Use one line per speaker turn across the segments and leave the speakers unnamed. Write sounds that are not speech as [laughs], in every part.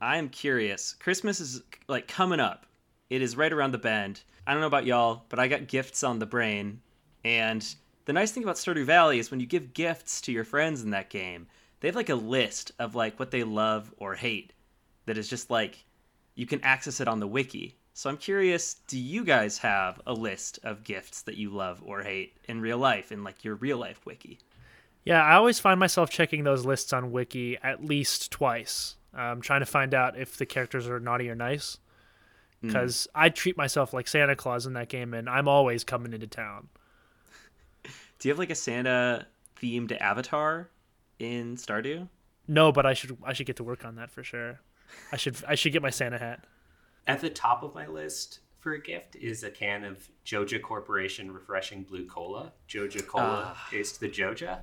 I am curious. Christmas is like coming up. It is right around the bend. I don't know about y'all, but I got gifts on the brain. And the nice thing about Stardew Valley is when you give gifts to your friends in that game, they have like a list of like what they love or hate that is just like you can access it on the wiki. So I'm curious, do you guys have a list of gifts that you love or hate in real life in like your real life wiki?
Yeah, I always find myself checking those lists on Wiki at least twice. I'm trying to find out if the characters are naughty or nice. Because mm. I treat myself like Santa Claus in that game, and I'm always coming into town.
Do you have like a Santa themed avatar in Stardew?
No, but I should I should get to work on that for sure. I should I should get my Santa hat.
At the top of my list for a gift is a can of Joja Corporation refreshing blue cola. Joja Cola, uh. taste the Joja.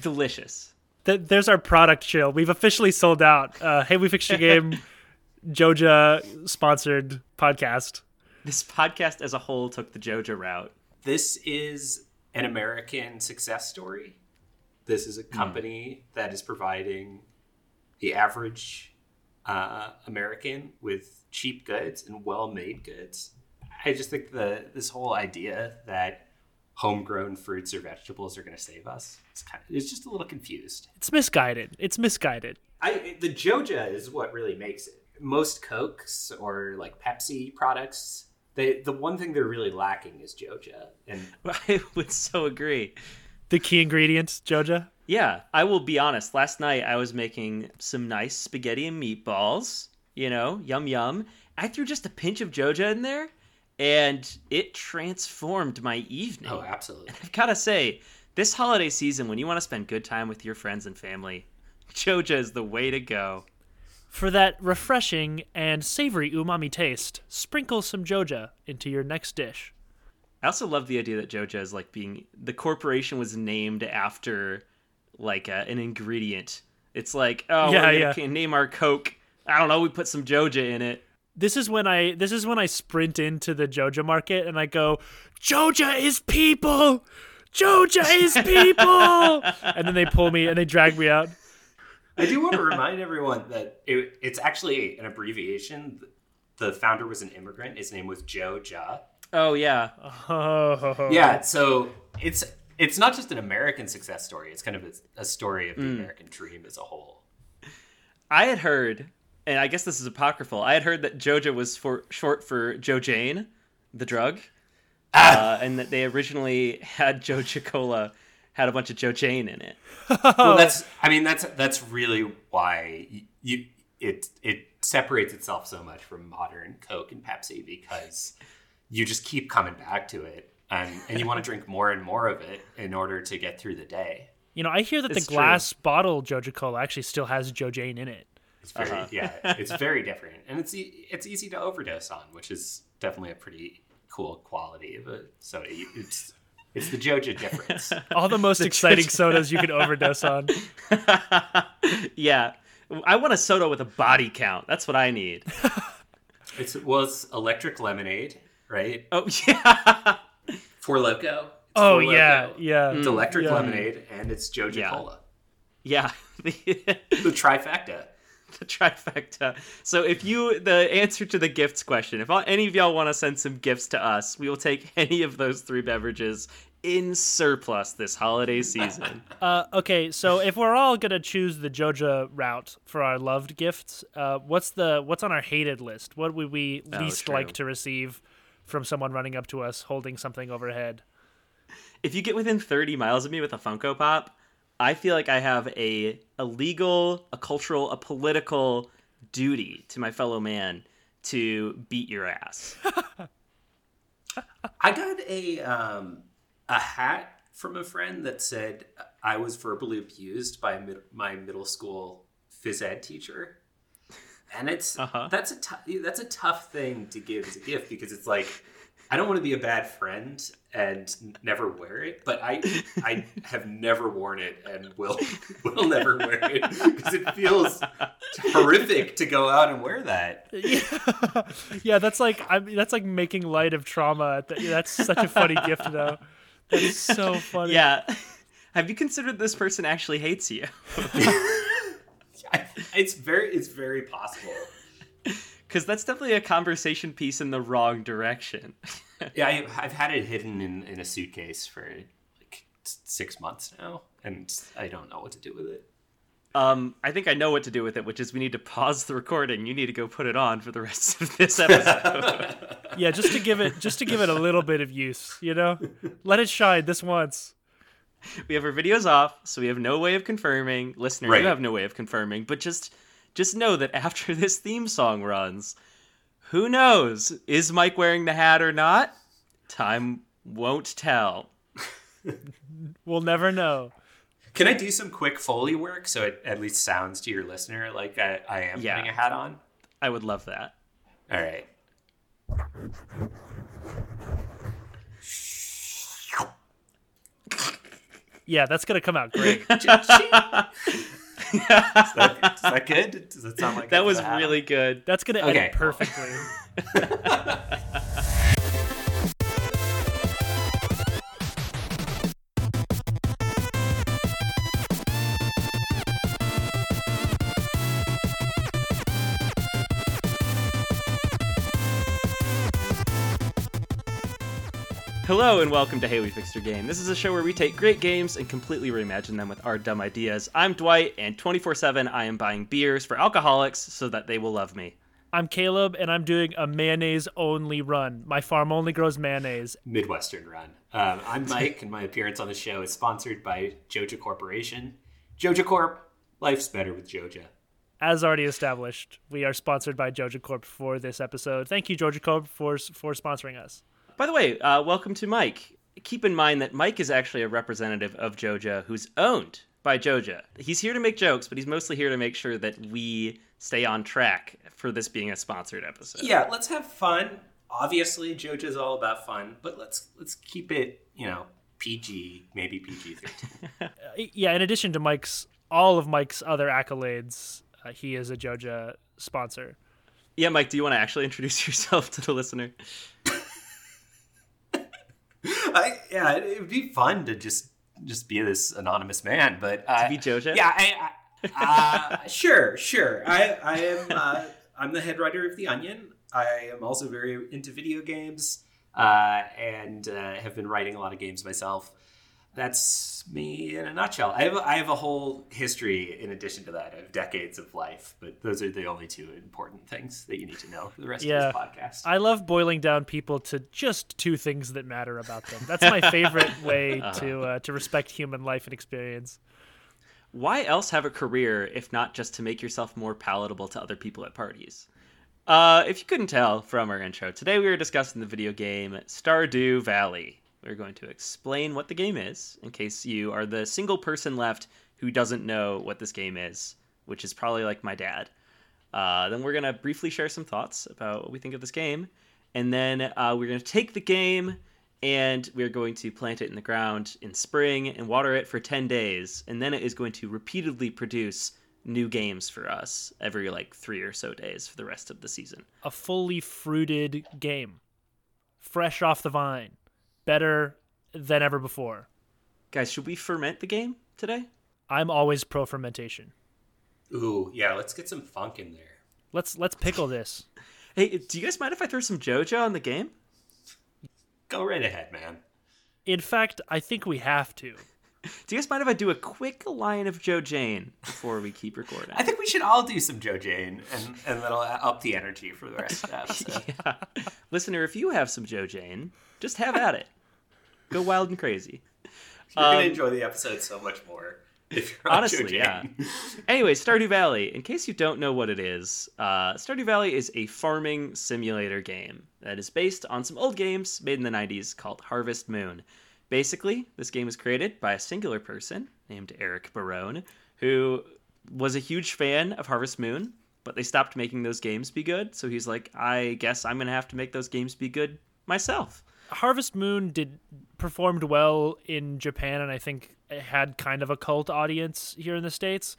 Delicious.
Th- there's our product chill. We've officially sold out. Uh, hey, we fixed your game. [laughs] Joja sponsored podcast.
This podcast as a whole took the Joja route.
This is an American success story. This is a hmm. company mm. that is providing the average uh, American with cheap goods and well-made goods. I just think the this whole idea that homegrown fruits or vegetables are going to save us. It's kind of it's just a little confused.
It's misguided. It's misguided.
I the Joja is what really makes it. Most Cokes or like Pepsi products, they the one thing they're really lacking is Joja. And [laughs]
I would so agree.
The key ingredients, Joja.
Yeah, I will be honest. Last night I was making some nice spaghetti and meatballs. You know, yum yum. I threw just a pinch of Joja in there and it transformed my evening.
Oh, absolutely.
And I've got to say, this holiday season, when you want to spend good time with your friends and family, [laughs] Joja is the way to go.
For that refreshing and savory umami taste, sprinkle some Joja into your next dish.
I also love the idea that Joja is like being the corporation was named after like a, an ingredient. It's like, oh, yeah, we're gonna name our Coke. I don't know. We put some Joja in it
this is when I this is when I sprint into the Joja market and I go, Joja is people, Joja is people, [laughs] and then they pull me and they drag me out.
I do want to remind everyone that it, it's actually an abbreviation. The founder was an immigrant. His name was Joe Ja.
Oh yeah.
Oh.
Yeah. So it's it's not just an American success story. It's kind of a, a story of the mm. American dream as a whole.
I had heard and I guess this is apocryphal. I had heard that Joja was for short for jojaine, the drug. Uh, and that they originally had Joja Cola had a bunch of jojaine in it. [laughs]
well, that's I mean that's that's really why you, you it it separates itself so much from modern Coke and Pepsi because you just keep coming back to it and and you want to drink more and more of it in order to get through the day.
You know, I hear that it's the glass true. bottle Joja Cola actually still has jojaine in it.
It's very uh-huh. yeah, it's very different, and it's e- it's easy to overdose on, which is definitely a pretty cool quality of a soda. It's it's the Joja difference. [laughs]
All the most the exciting Joja. sodas you can overdose on. [laughs]
yeah, I want a soda with a body count. That's what I need. [laughs]
It's well, it's electric lemonade, right?
Oh yeah,
Four Loko. It's
oh Four yeah,
Loko.
yeah.
It's electric yeah. lemonade and it's Joja
yeah.
Cola.
Yeah,
the trifecta.
The trifecta. So if you the answer to the gifts question, if any of y'all want to send some gifts to us, we will take [laughs] any of those three beverages in surplus this holiday season. [laughs]
Uh, okay, so if we're all gonna choose the Joja route for our loved gifts, uh, what's the what's on our hated list? What would we oh, least true. like to receive from someone running up to us holding something overhead?
If you get within 30 miles of me with a Funko Pop, I feel like I have a a legal, a cultural, a political duty to my fellow man to beat your ass. [laughs]
I got a um, a hat from a friend that said I was verbally abused by mid- my middle school phys ed teacher, and it's uh-huh. that's a t- that's a tough thing to give as a gift because it's like I don't want to be a bad friend and never wear it, but I [laughs] I have never worn it and will [laughs] will never wear it because it feels horrific to go out and wear that.
Yeah, [laughs] yeah that's like I mean, that's like making light of trauma. That's such a funny gift, though. That is so funny.
Yeah. Have you considered this person actually hates you?
it's very it's very possible.
Because that's definitely a conversation piece in the wrong direction. [laughs]
yeah, I, I've had it hidden in, in a suitcase for like six months now, and I don't know what to do with it.
Um, I think I know what to do with it, which is we need to pause the recording. You need to go put it on for the rest of this [laughs] episode.
yeah, just to give it just to give it a little bit of use, you know? Let it shine this once.
We have our videos off, so we have no way of confirming. Listener, right. you have no way of confirming, but just just know that after [laughs] this theme song runs, who knows? Is Mike wearing the hat or not? Time won't tell. [laughs]
we'll never know.
Can I do some quick Foley work so it at least sounds to your listener like I, I am yeah. putting a hat on?
I would love that.
All right.
Yeah, that's gonna come out great. [laughs]
is, that, [laughs] is that good? Does that sound like
that was really good?
That's gonna okay. edit perfectly. [laughs]
Hello and welcome to Hey We Fixed Your Game. This is a show where we take great games and completely reimagine them with our dumb ideas. I'm Dwight, and 24 7 I am buying beers for alcoholics so that they will love me.
I'm Caleb, and I'm doing a mayonnaise only run. My farm only grows mayonnaise.
Midwestern run. Um, I'm [laughs] Mike, and my appearance on the show is sponsored by Joja Corporation. Joja Corp, life's better with Joja.
As already established, we are sponsored by Joja Corp for this episode. Thank you, Joja Corp, for, for sponsoring us.
By the way, uh, welcome to Mike. Keep in mind that Mike is actually a representative of Joja who's owned by Joja. He's here to make jokes, but he's mostly here to make sure that we stay on track for this being a sponsored episode.
Yeah, let's have fun. Obviously, Joja's all about fun, but let's let's keep it, you know, PG, maybe PG thirteen. [laughs] Uh,
yeah, in addition to Mike's all of Mike's other accolades, uh, he is a Joja sponsor.
Yeah, Mike, do you want to actually introduce [laughs] yourself to the listener? [laughs]
I, yeah, it would be fun to just just be this anonymous man, but
uh, to be JoJo.
Yeah, I, I, uh, [laughs] sure, sure. I, I am. Uh, I'm the head writer of the Onion. I am also very into video games uh, and uh, have been writing a lot of games myself that's me in a nutshell. I have I have a whole history in addition to that of decades of life, but those are the only two important things that you need to know for the rest yeah. of this podcast.
I love boiling down people to just two things that matter about them. That's my favorite [laughs] way uh-huh. to uh, to respect human life and experience.
Why else have a career if not just to make yourself more palatable to other people at parties? Uh, if you couldn't tell from our intro, today we were discussing the video game Stardew Valley. We're going to explain what the game is in case you are the single person left who doesn't know what this game is, which is probably like my dad. Uh, then we're going to briefly share some thoughts about what we think of this game. And then uh, we're going to take the game and we're going to plant it in the ground in spring and water it for 10 days. And then it is going to repeatedly produce new games for us every like three or so days for the rest of the season.
A fully fruited game, fresh off the vine better than ever before.
Guys, should we ferment the game today?
I'm always pro fermentation.
Ooh, yeah, let's get some funk in there.
Let's let's pickle this. [laughs]
hey, do you guys mind if I throw some JoJo on the game?
Go right ahead, man.
In fact, I think we have to.
Do you guys mind if I do a quick line of jojaine before we keep recording?
I think we should all do some jojaine, and, and that'll up the energy for the rest of the [laughs] episode. yeah.
Listener, if you have some jojaine, just have at it. Go wild and crazy.
You're um, gonna enjoy the episode so much more. If you're honestly, yeah. [laughs]
anyway, Stardew Valley. In case you don't know what it is, uh, Stardew Valley is a farming simulator game that is based on some old games made in the '90s called Harvest Moon. Basically, this game was created by a singular person named Eric Barone, who was a huge fan of Harvest Moon, but they stopped making those games be good. So he's like, I guess I'm going to have to make those games be good myself.
Harvest Moon did performed well in Japan, and I think it had kind of a cult audience here in the states.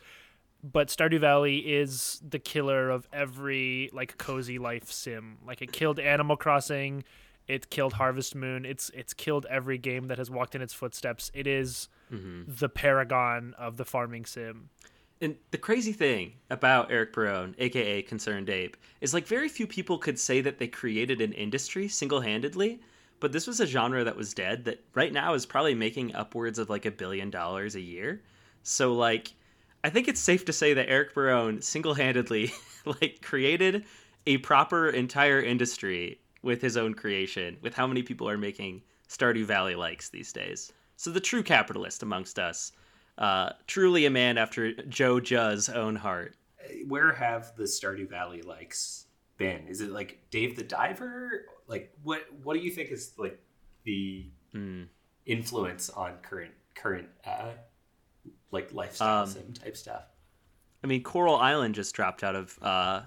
But Stardew Valley is the killer of every like cozy life sim. Like it killed Animal Crossing, it killed Harvest Moon. It's it's killed every game that has walked in its footsteps. It is mm-hmm. the paragon of the farming sim.
And the crazy thing about Eric Barone, aka ConcernedApe, is like very few people could say that they created an industry single handedly, but this was a genre that was dead that right now is probably making upwards of like a billion dollars a year. So like I think it's safe to say that Eric Barone single handedly [laughs] like created a proper entire industry with his own creation, with how many people are making Stardew Valley likes these days. So the true capitalist amongst us, uh, truly a man after Joe Judd's own heart.
Where have the Stardew Valley likes been? Is it like Dave the Diver? Like what? What do you think is like the mm. influence on current current uh, like lifestyle um, sim type stuff?
I mean, Coral Island just dropped out of uh,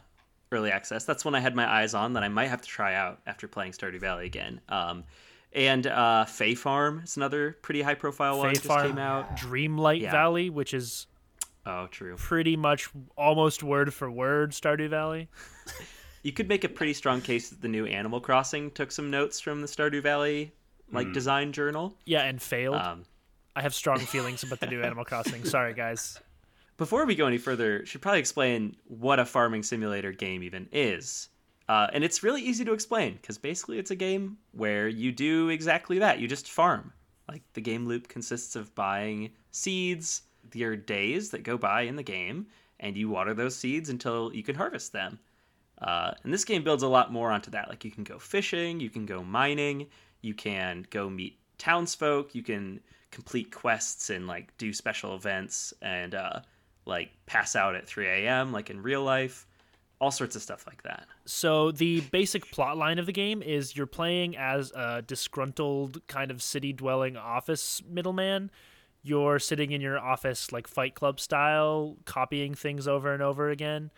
early access. That's one I had my eyes on that I might have to try out after playing Stardew Valley again. Um, and uh, Fae Farm is another pretty high profile one. Just came out.
Dreamlight yeah. Valley, which is
oh true,
pretty much almost word for word Stardew Valley.
you could make a pretty strong case that the new Animal Crossing took some notes from the Stardew Valley like mm. design journal.
Yeah, and failed. Um, I have strong [laughs] feelings about the new Animal Crossing. Sorry, guys.
Before we go any further, should probably explain what a farming simulator game even is. Uh, and it's really easy to explain because basically it's a game where you do exactly that. You just farm. Like the game loop consists of buying seeds, your days that go by in the game, and you water those seeds until you can harvest them. Uh, and this game builds a lot more onto that. Like you can go fishing, you can go mining, you can go meet townsfolk, you can complete quests and like do special events and uh, like pass out at 3 a.m. like in real life all sorts of stuff like that.
So the basic plot line of the game is you're playing as a disgruntled kind of city dwelling office middleman. You're sitting in your office like Fight Club style, copying things over and over again.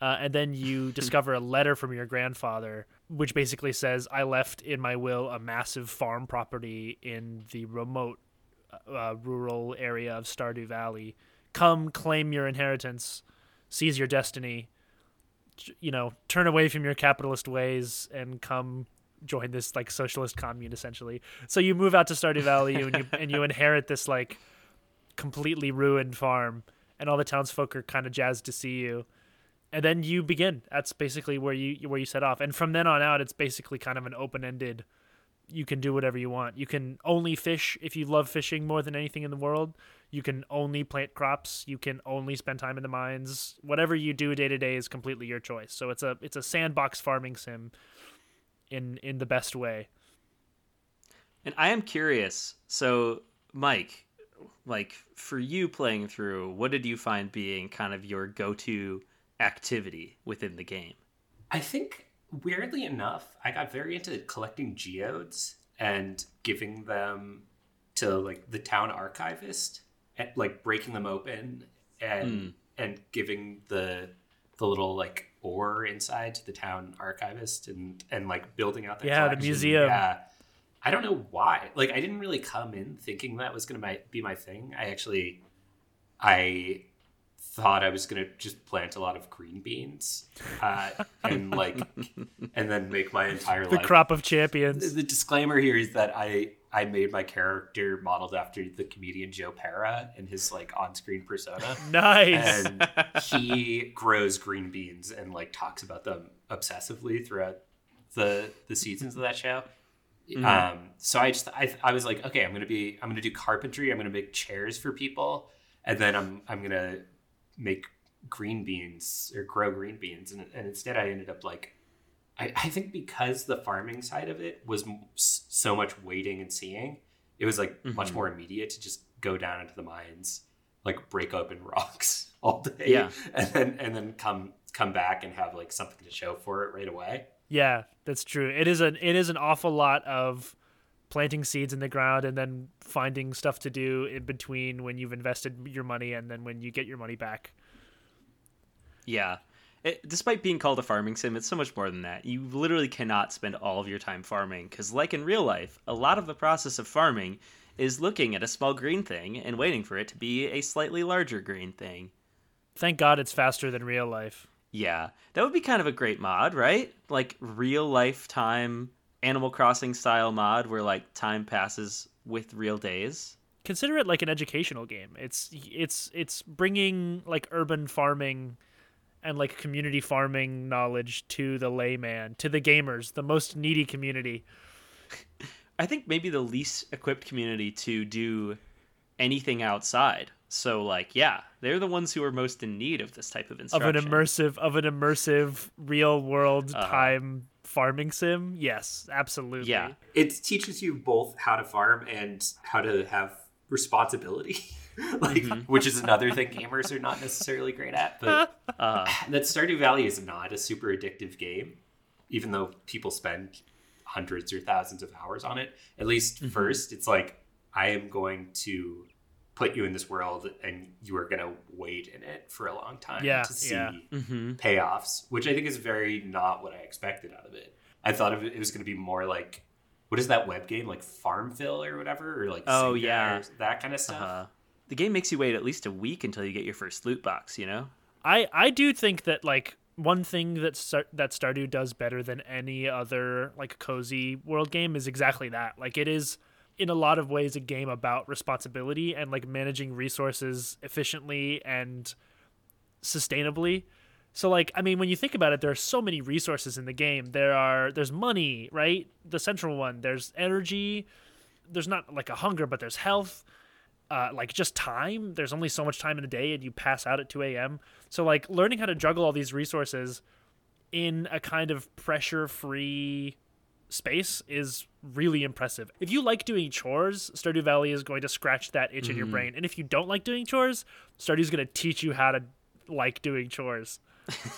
Uh, and then you [laughs] discover a letter from your grandfather, which basically says, I left in my will a massive farm property in the remote uh, rural area of Stardew Valley. Come claim your inheritance, seize your destiny, you know, turn away from your capitalist ways and come join this like socialist commune essentially. So you move out to Stardew Valley and you and you [laughs] inherit this like completely ruined farm and all the townsfolk are kind of jazzed to see you. And then you begin. That's basically where you where you set off. And from then on out it's basically kind of an open-ended you can do whatever you want. You can only fish if you love fishing more than anything in the world. You can only plant crops. You can only spend time in the mines. Whatever you do day to day is completely your choice. So it's a it's a sandbox farming sim in in the best way.
And I am curious. So, Mike, like for you playing through, what did you find being kind of your go-to activity within the game?
I think weirdly enough, I got very into collecting geodes and giving them to like the town archivist, and, like breaking them open and mm. and giving the the little like ore inside to the town archivist and and like building out the
yeah collection. the museum.
Yeah, I don't know why. Like I didn't really come in thinking that was gonna be my thing. I actually I thought I was gonna just plant a lot of green beans uh, and like and then make my entire life
the
life.
crop of champions.
The, disclaimer here is that I I made my character modeled after the comedian Joe Pera and his like on screen persona. [laughs]
nice.
And he grows green beans and like talks about them obsessively throughout the the seasons of that show. Mm-hmm. Um, so I just I, I was like, okay, I'm gonna be I'm gonna do carpentry. I'm gonna make chairs for people, and then I'm I'm gonna make green beans or grow green beans. And, and instead i ended up like I, I think because the farming side of it was so much waiting and seeing it was like mm-hmm. much more immediate to just go down into the mines like break open [laughs] rocks all day
yeah.
and then and then come come back and have like something to show for it right away.
Yeah that's true. It is an it is an awful lot of planting seeds in the ground and then finding stuff to do in between when you've invested your money and then when you get your money back.
Yeah. It, despite being called a farming sim, it's so much more than that. You literally cannot spend all of your time farming because, like in real life, a lot of the process of farming is looking at a small green thing and waiting for it to be a slightly larger green thing.
Thank God it's faster than real life.
Yeah, that would be kind of a great mod, right? Like real life time Animal Crossing style mod where like time passes with real days.
consider it like an educational game. It's it's it's bringing like urban farming and like community farming knowledge to the layman, to the gamers, the most needy community. [laughs]
I think maybe the least equipped community to do anything outside. So like, yeah, they're the ones who are most in need of this type of instruction.
Of an immersive of an immersive real world uh-huh. time farming sim. Yes, absolutely.
Yeah.
It teaches you both how to farm and how to have responsibility. [laughs] like mm-hmm. which is another thing gamers are not necessarily great at. But [laughs] uh, that Stardew Valley is not a super addictive game, even though people spend hundreds or thousands of hours on it. At least mm-hmm. first, it's like I am going to put you in this world and you are going to wait in it for a long time
yeah,
to see
yeah.
mm-hmm.
payoffs, which I think is very not what I expected out of it. I thought of it, it was going to be more like what is that web game like Farmville or whatever or like
oh yeah
that kind of stuff. Uh-huh.
The game makes you wait at least a week until you get your first loot box. You know.
I I do think that like one thing that Star- that Stardew does better than any other like cozy world game is exactly that. Like it is in a lot of ways a game about responsibility and like managing resources efficiently and sustainably. So like I mean when you think about it there are so many resources in the game. There are there's money, right? The central one. There's energy. There's not like a hunger but there's health. Uh, like just time. There's only so much time in a day and you pass out at 2 a.m. So like learning how to juggle all these resources in a kind of pressure free space is really impressive. If you like doing chores, Stardew Valley is going to scratch that itch mm-hmm. in your mm-hmm. brain. And if you don't like doing chores, Stardew's going to teach you how to like doing chores.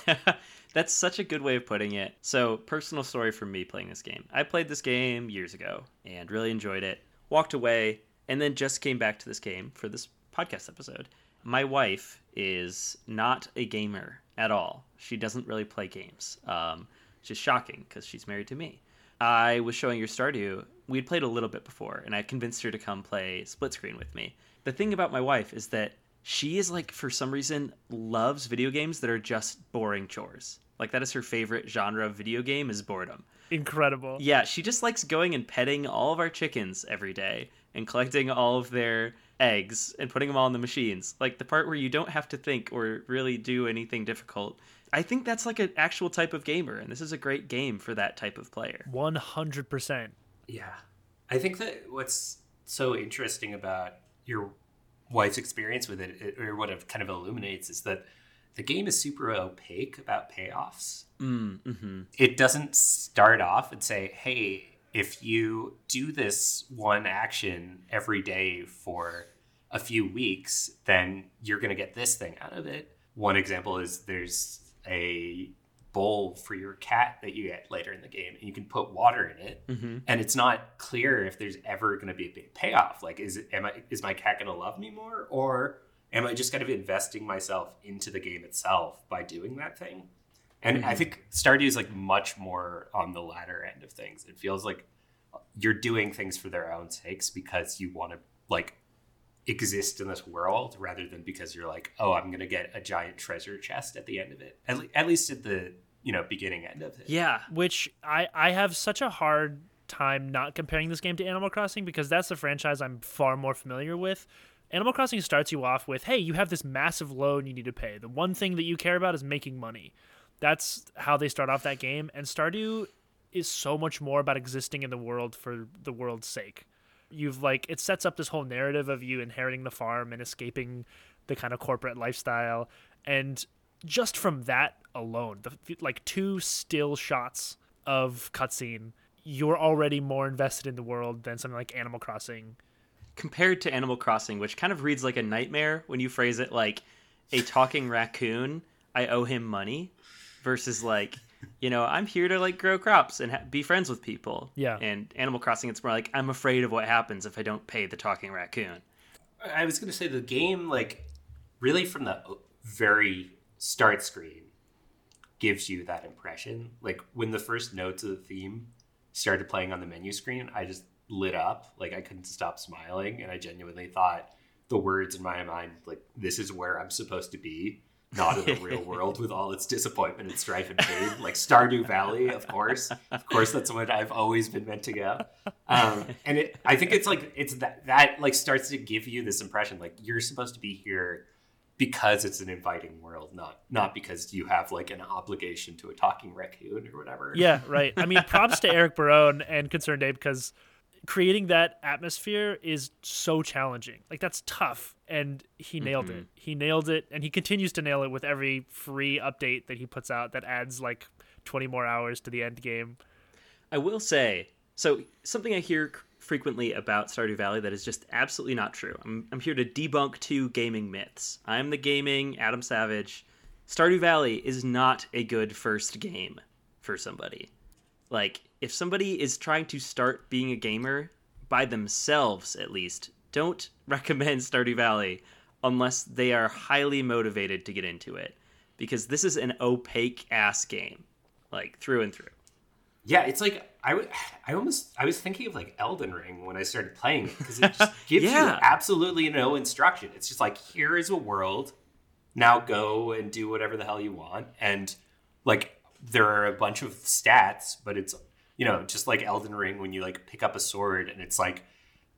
[laughs]
That's such a good way of putting it. So, personal story for me playing this game. I played this game years ago and really enjoyed it. Walked away and then just came back to this game for this podcast episode. My wife is not a gamer at all. She doesn't really play games. Um, which is shocking because she's married to me. I was showing her Stardew. We had played a little bit before, and I convinced her to come play split screen with me. The thing about my wife is that she is like, for some reason, loves video games that are just boring chores. Like that is her favorite genre of video game is boredom.
Incredible.
Yeah, she just likes going and petting all of our chickens every day and collecting all of their eggs and putting them all in the machines. Like the part where you don't have to think or really do anything difficult. I think that's like an actual type of gamer, and this is a great game for that type of player.
100%.
Yeah. I think that what's so interesting about your wife's experience with it, or what it kind of illuminates, is that the game is super opaque about payoffs.
Mm, mm-hmm.
It doesn't start off and say, hey, if you do this one action every day for a few weeks, then you're going to get this thing out of it. One example is there's a bowl for your cat that you get later in the game and you can put water in it
mm-hmm.
and it's not clear if there's ever going to be a big payoff like is it am i is my cat going to love me more or am i just kind of investing myself into the game itself by doing that thing and mm-hmm. i think stardew is like much more on the latter end of things it feels like you're doing things for their own sakes because you want to like exist in this world rather than because you're like, oh, I'm gonna get a giant treasure chest at the end of it. At, le- at least at the you know beginning end of it.
Yeah,
which I I have such a hard time not comparing this game to Animal Crossing because that's the franchise I'm far more familiar with. Animal Crossing starts you off with, hey, you have this massive loan you need to pay. The one thing that you care about is making money. That's how they start off that game. And Stardew is so much more about existing in the world for the world's sake you've like it sets up this whole narrative of you inheriting the farm and escaping the kind of corporate lifestyle. And just from that alone the like two still shots of cutscene you're already more invested in the world than something like animal crossing.
Compared to animal crossing which kind of reads like a nightmare when you phrase it like a talking raccoon i owe him money versus like you know, I'm here to like grow crops and ha- be friends with people.
Yeah.
And Animal Crossing, it's more like I'm afraid of what happens if I don't pay the talking raccoon.
I was going to say the game, like, really from the very start screen, gives you that impression. Like when the first notes of the theme started playing on the menu screen, I just lit up. Like I couldn't stop smiling, and I genuinely thought the words in my mind, like, this is where I'm supposed to be not in the real [laughs] world with all its disappointment and strife and pain. Like Stardew Valley, of course. Of course, that's what I've always been meant to go. Um, and it, I think it's like it's that that like starts to give you this impression like you're supposed to be here because it's an inviting world, not not because you have like an obligation to a talking raccoon or whatever.
Yeah, right. I mean, props to [laughs] Eric Barone and ConcernedApe because creating that atmosphere is so challenging. Like that's tough, and he nailed mm-hmm. it. He nailed it, and he continues to nail it with every free update that he puts out that adds like twenty more hours to the end game.
I will say, so something I hear frequently about Stardew Valley that is just absolutely not true. I'm, I'm here to debunk two gaming myths. I'm the gaming Adam Savage. Stardew Valley is not a good first game for somebody. Like, if somebody is trying to start being a gamer by themselves, at least, don't [laughs] recommend Stardew Valley unless they are highly motivated to get into it. Because this is an opaque ass game, like through and through.
Yeah, it's like I, I almost I was thinking of like Elden Ring when I started playing it because it just [laughs] gives yeah. you absolutely no instruction. It's just like here is a world, now go and do whatever the hell you want, and like there are a bunch of stats, but it's you know just like Elden Ring when you like pick up a sword and it's like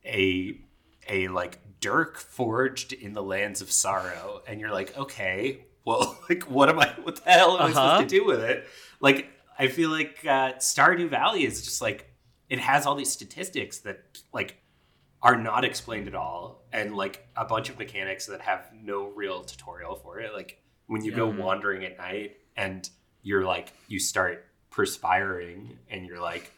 a a like dirk forged in the lands of sorrow, and you're like okay, well [laughs] like what am I what the hell am uh-huh. I supposed to uh-huh. do with it? Like I feel like uh, Stardew Valley is just like it has all these statistics that like are not explained at all, and like a bunch of mechanics that have no real tutorial for it. Like when you yeah. go wandering at night and you're like you start perspiring and you're like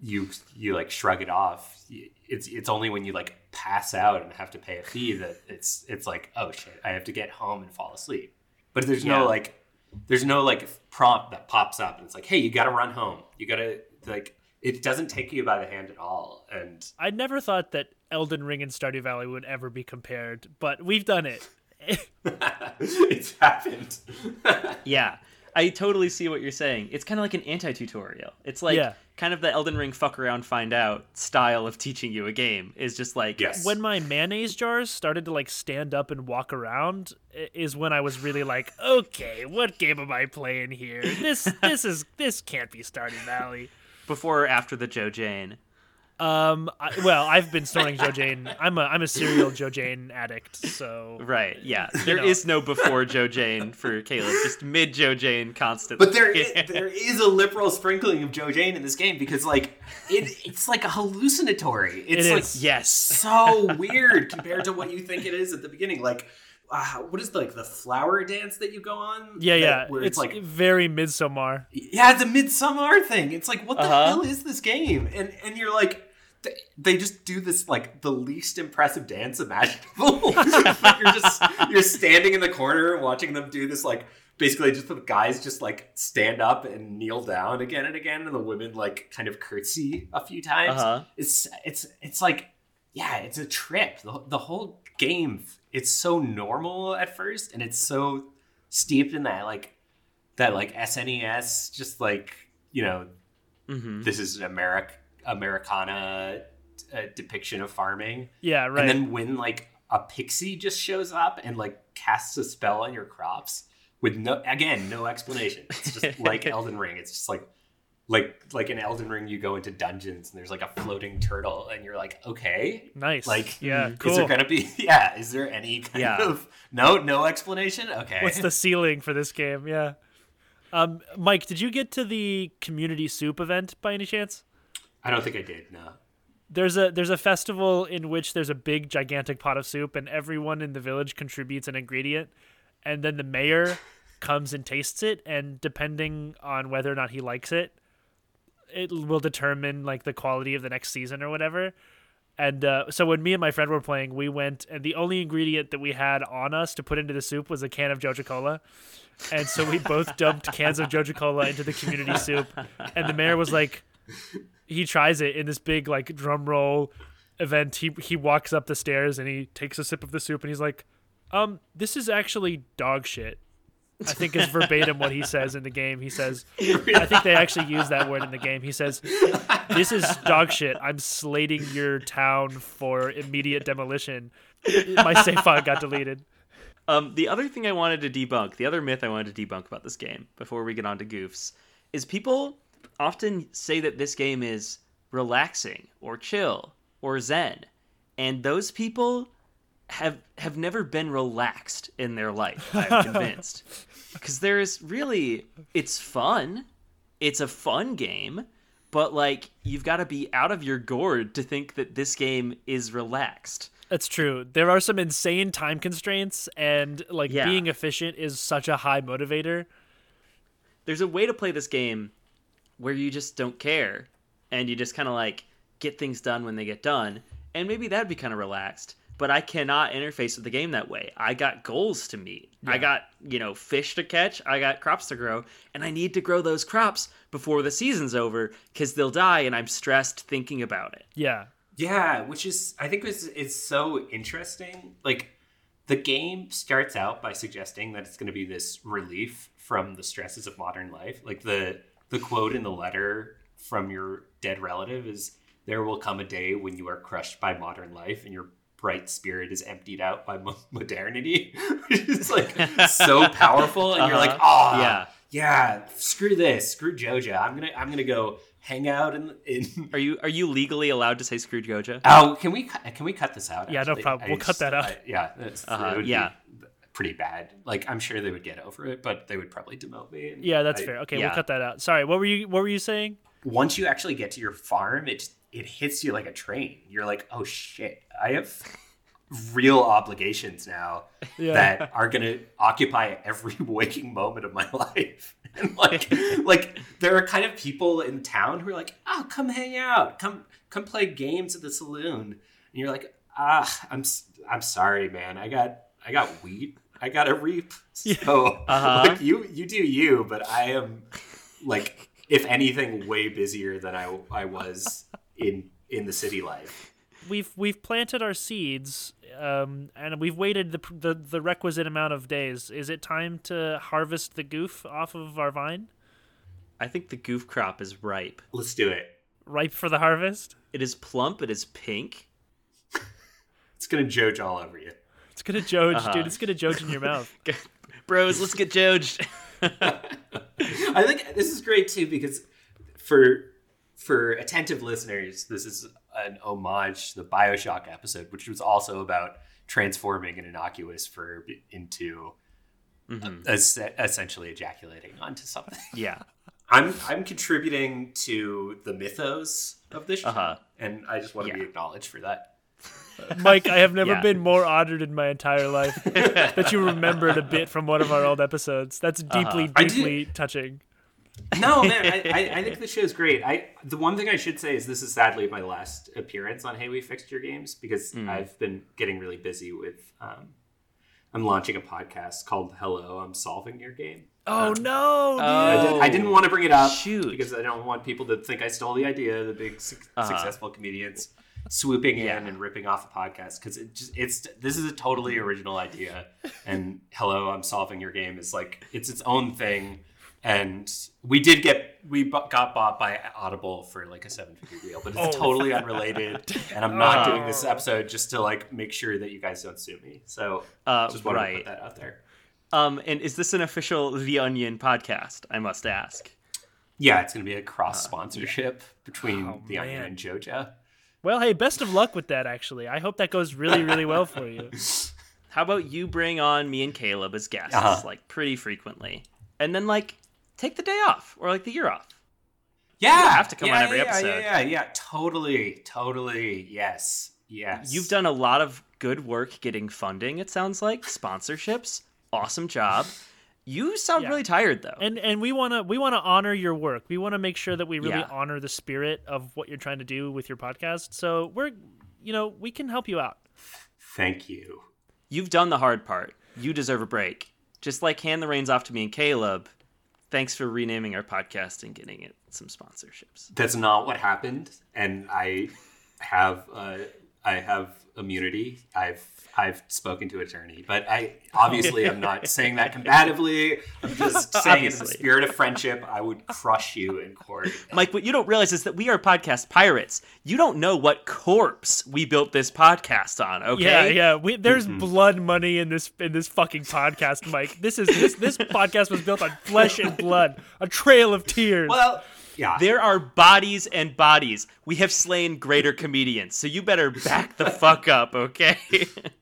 you you like shrug it off. It's it's only when you like pass out and have to pay a fee that it's it's like oh shit I have to get home and fall asleep. But there's yeah. no like there's no like prompt that pops up and it's like, hey, you got to run home. You got to like it doesn't take you by the hand at all. And
I never thought that Elden Ring and Stardew Valley would ever be compared, but we've done it. [laughs]
it's happened. [laughs]
yeah. I totally see what you're saying. It's kind of like an anti-tutorial. It's like yeah. kind of the Elden Ring fuck around find out style of teaching you a game is just like
yes.
when my mayonnaise jars started to like stand up and walk around is when I was really like, okay, what game am I playing here? This this is this can't be Stardew Valley. [laughs]
Before or after the jojaine?
Um, I, well, I've been storing jojaine. I'm a I'm a serial jojaine addict. So
right, yeah. There know. is no before jojaine for Caleb. Just mid jojaine constantly.
But there is, [laughs] there is a liberal sprinkling of jojaine in this game because like it it's like a hallucinatory. It's
it
like
yes,
so weird compared to what you think it is at the beginning. Like uh, what is the, like the flower dance that you go on?
Yeah, yeah.
Where
it's,
it's, like
very midsummer.
Yeah, it's a Midsommar thing. It's like what the uh-huh. hell is this game? And and you're like they just do this like the least impressive dance imaginable. [laughs] you're just you're standing in the corner watching them do this like basically just the guys just like stand up and kneel down again and again and the women like kind of curtsy a few times. Uh-huh. It's it's it's like yeah, it's a trip. The, the whole game it's so normal at first and it's so steeped in that like that like SNES just like, you know, mm-hmm. this is America Americana uh, depiction of farming.
Yeah, right.
And then when like a pixie just shows up and like casts a spell on your crops with no again no explanation. It's just [laughs] like Elden Ring. It's just like like like in Elden Ring, you go into dungeons and there's like a floating turtle, and you're like, okay,
nice,
like
yeah, cool.
Is there gonna be [laughs] yeah? Is there any kind yeah. of no no explanation? Okay,
what's the ceiling for this game? Yeah, um, Mike, did you get to the community soup event by any chance?
I don't think I did. No.
There's a there's a festival in which there's a big gigantic pot of soup and everyone in the village contributes an ingredient and then the mayor [laughs] comes and tastes it and depending on whether or not he likes it it will determine like the quality of the next season or whatever. And uh, so when me and my friend were playing, we went and the only ingredient that we had on us to put into the soup was a can of Joja Cola. And so we both dumped cans of [laughs] Joja Cola into the community soup. And the mayor was like, he tries it in this big like drum roll event. He he walks up the stairs and he takes a sip of the soup and he's like, "Um, this is actually dog shit." I think is verbatim what he [laughs] says in the game. He says, I think they actually use that word in the game. He says, "This is dog shit. I'm slating your town for immediate demolition." My save file got deleted.
Um, the other thing I wanted to debunk, the other myth I wanted to debunk about this game before we get on to goofs, is people often say that this game is relaxing or chill or zen, and those people have have never been relaxed in their life. I'm [laughs] convinced because there is really it's fun, it's a fun game, but like you've got to be out of your gourd to think that this game is relaxed.
That's true. There are some insane time constraints, and like
Yeah.
being efficient is such a high motivator.
there's a way to play this game where you just don't care. And you just kind of like get things done when they get done. And maybe that'd be kind of relaxed but i cannot interface with the game that way. I got goals to meet. I got you know fish to catch. I got crops to grow. And i need to grow those crops before the season's over because they'll die and i'm stressed thinking about it.
Yeah.
Yeah, which is I think is is so interesting. Like the game starts out by suggesting that it's going to be this relief from the stresses of modern life. Like the the quote in the letter from your dead relative is there will come a day when you are crushed by modern life and your bright spirit is emptied out by mo- [laughs] modernity. [laughs] Which is like so [laughs] powerful and you're like,
Uh-huh.
"Oh,
Yeah.
yeah, screw this. Screw Joja. I'm going to I'm going to go hang out in in
are you are you legally allowed to say screw Joja
Oh, can we cut- can we cut this out?
Yeah, no problem.
I
We'll cut that out.
I- yeah,
Uh-huh, yeah.
be pretty bad. Like I'm sure they would get over it, but they would probably demote me.
Yeah, that's
I-
fair. Okay,
yeah.
we'll cut that out. Sorry, what were you what were you saying?
Once you actually get to your farm, it it hits you like a train. You're like, oh shit, I have real obligations now
Yeah.
that are gonna occupy every [laughs] waking moment of my [laughs] life. And like, [laughs] like there are kind of people in town who are like, "Oh, come hang out, come come play games at the saloon," and you're like, "Ah, I'm I'm sorry, man. I got I got wheat. I got to reap. So
Uh-huh.
like you you do you, but I am like if anything way busier than I I was in in the city life.
We've we've planted our seeds, um, and we've waited the, the the requisite amount of days. Is it time to harvest the goof off of our vine?
i think the goof crop is ripe
Let's do it.
Ripe for the harvest?
it is plump it is pink [laughs]
It's gonna joge all over you.
It's gonna joge,
Uh-huh.
dude. It's gonna joge in your mouth. [laughs]
bros let's get joged [laughs]
I think this is great too because for for attentive listeners, this is an homage to the Bioshock episode, which was also about transforming an innocuous verb into es- essentially ejaculating onto something. [laughs]
yeah
I'm I'm contributing to the mythos of this show,
Uh-huh.
and I just want to
Yeah.
be acknowledged for that. [laughs]
Mike, I have never
Yeah.
been more honored in my entire life [laughs] that you remembered a bit from one of our old episodes. That's deeply,
I did-
deeply touching.
No, [laughs] man, I, I, I think the show's great. I the one thing I should say is this is sadly my last appearance on Hey We Fixed Your Games because I've been getting really busy with. Um, I'm launching a podcast called Hello, I'm Solving Your Game.
Oh no! dude.
I, did, I didn't want to bring it up
shoot.
because I don't want people to think I stole the idea. The big su-
Uh-huh.
successful comedians swooping
Yeah.
in and ripping off a podcast because it just it's this is a totally original idea. [laughs] And hello, I'm solving your game is like it's its own thing. And we did get we got bought by Audible for like a seven figure deal, but it's
Oh.
totally unrelated. [laughs] And I'm not
Oh.
doing this episode just to like make sure that you guys don't sue me. So
Uh,
just wanted to
right.
put that out there.
Um, and is this an official The Onion podcast? I must ask.
Yeah, it's gonna be a cross sponsorship between
Oh,
the Onion and Joja.
Well, hey, best of luck with that. Actually, I hope that goes really, really well for you. [laughs]
How about you bring on me and Caleb as guests,
Uh-huh.
like pretty frequently, and then like take the day off or like the year off.
Yeah,
don't have to come on
yeah,
every
yeah,
episode.
Yeah, yeah, yeah, totally, totally. Yes, yes.
You've done a lot of good work getting funding. It sounds like sponsorships. Awesome job. You sound
Yeah.
really tired though.
And and we wanna we wanna honor your work. We wanna make sure that we really
Yeah.
honor the spirit of what you're trying to do with your podcast. So we're, you know, we can help you out.
Thank you.
You've done the hard part. You deserve a break. Just like hand the reins off to me and Caleb. Thanks for renaming our podcast and getting it some sponsorships.
That's not what happened, and I have I have immunity. I've I've spoken to attorney, but I obviously I'm not [laughs] saying that combatively. I'm just saying in the spirit of friendship, I would crush you in court.
Mike, what you don't realize is that we are podcast pirates. You don't know what corpse we built this podcast on. Okay?
Yeah, yeah. We, there's mm-hmm. blood money in this in this fucking podcast, Mike. This is this this [laughs] podcast was built on flesh and blood, a trail of tears.
Well, yeah.
There are bodies and bodies. We have slain greater comedians, so you better back the [laughs] fuck up, okay?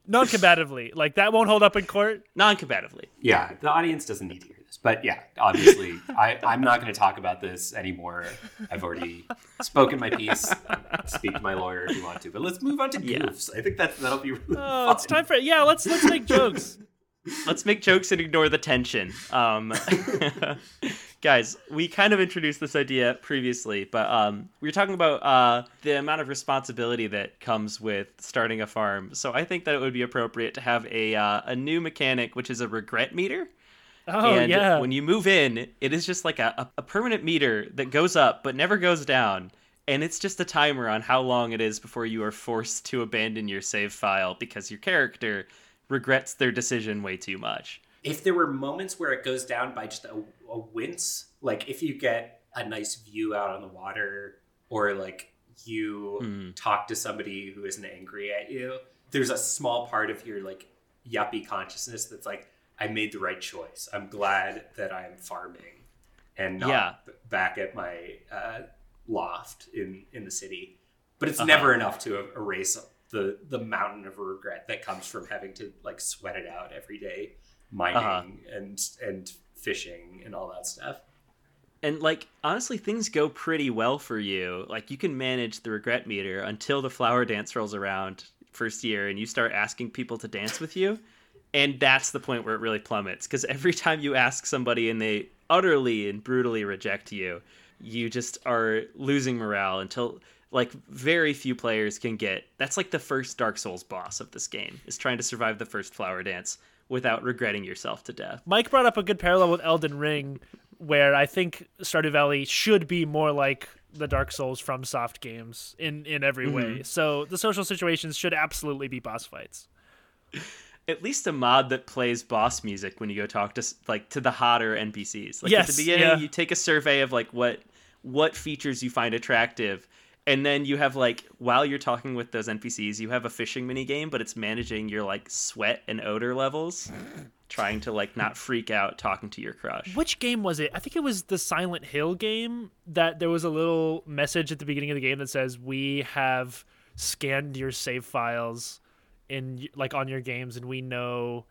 Non-combatively. Like that won't hold up in court?
Non-combatively.
Yeah, the audience doesn't need to hear this. But yeah, obviously, [laughs] I, I'm not going to talk about this anymore. I've already spoken my piece. Speak to my lawyer if you want to. But let's move on to goofs. Yeah. I think that that'll be really Oh,
fun. it's time for yeah, let's let's make jokes.
Let's make jokes and ignore the tension. Um, [laughs] guys, we kind of introduced this idea previously, but um, we were talking about uh, the amount of responsibility that comes with starting a farm. So I think that it would be appropriate to have a uh, a new mechanic, which is a regret meter.
Oh and yeah.
When you move in, it is just like a, a permanent meter that goes up but never goes down. And it's just a timer on how long it is before you are forced to abandon your save file because your character regrets their decision way too much.
If there were moments where it goes down by just a, a wince, like if you get a nice view out on the water, or like you mm. talk to somebody who isn't angry at you, there's a small part of your like yuppie consciousness that's like, I made the right choice. I'm glad that I'm farming and not yeah. back at my uh, loft in in the city. But it's uh-huh. never enough to erase the the mountain of regret that comes from having to like sweat it out every day mining uh-huh. and and fishing and all that stuff.
And like honestly things go pretty well for you. Like you can manage the regret meter until the flower dance rolls around first year and you start asking people to dance with you. And that's the point where it really plummets because every time you ask somebody and they utterly and brutally reject you you just are losing morale until like very few players can get that's like the first dark souls boss of this game is trying to survive the first flower dance without regretting yourself to death
mike brought up a good parallel with elden ring where i think stardew valley should be more like the dark souls FromSoft games in in every mm-hmm. way so the social situations should absolutely be boss fights
at least a mod that plays boss music when you go talk to like to the hotter npcs like yes, at the beginning yeah. you take a survey of like what what features you find attractive and then you have like while you're talking with those npcs you have a fishing mini game but it's managing your like sweat and odor levels [laughs] trying to like not freak out talking to your crush
which game was it i think it was the silent hill game that there was a little message at the beginning of the game that says we have scanned your save files in like on your games and we know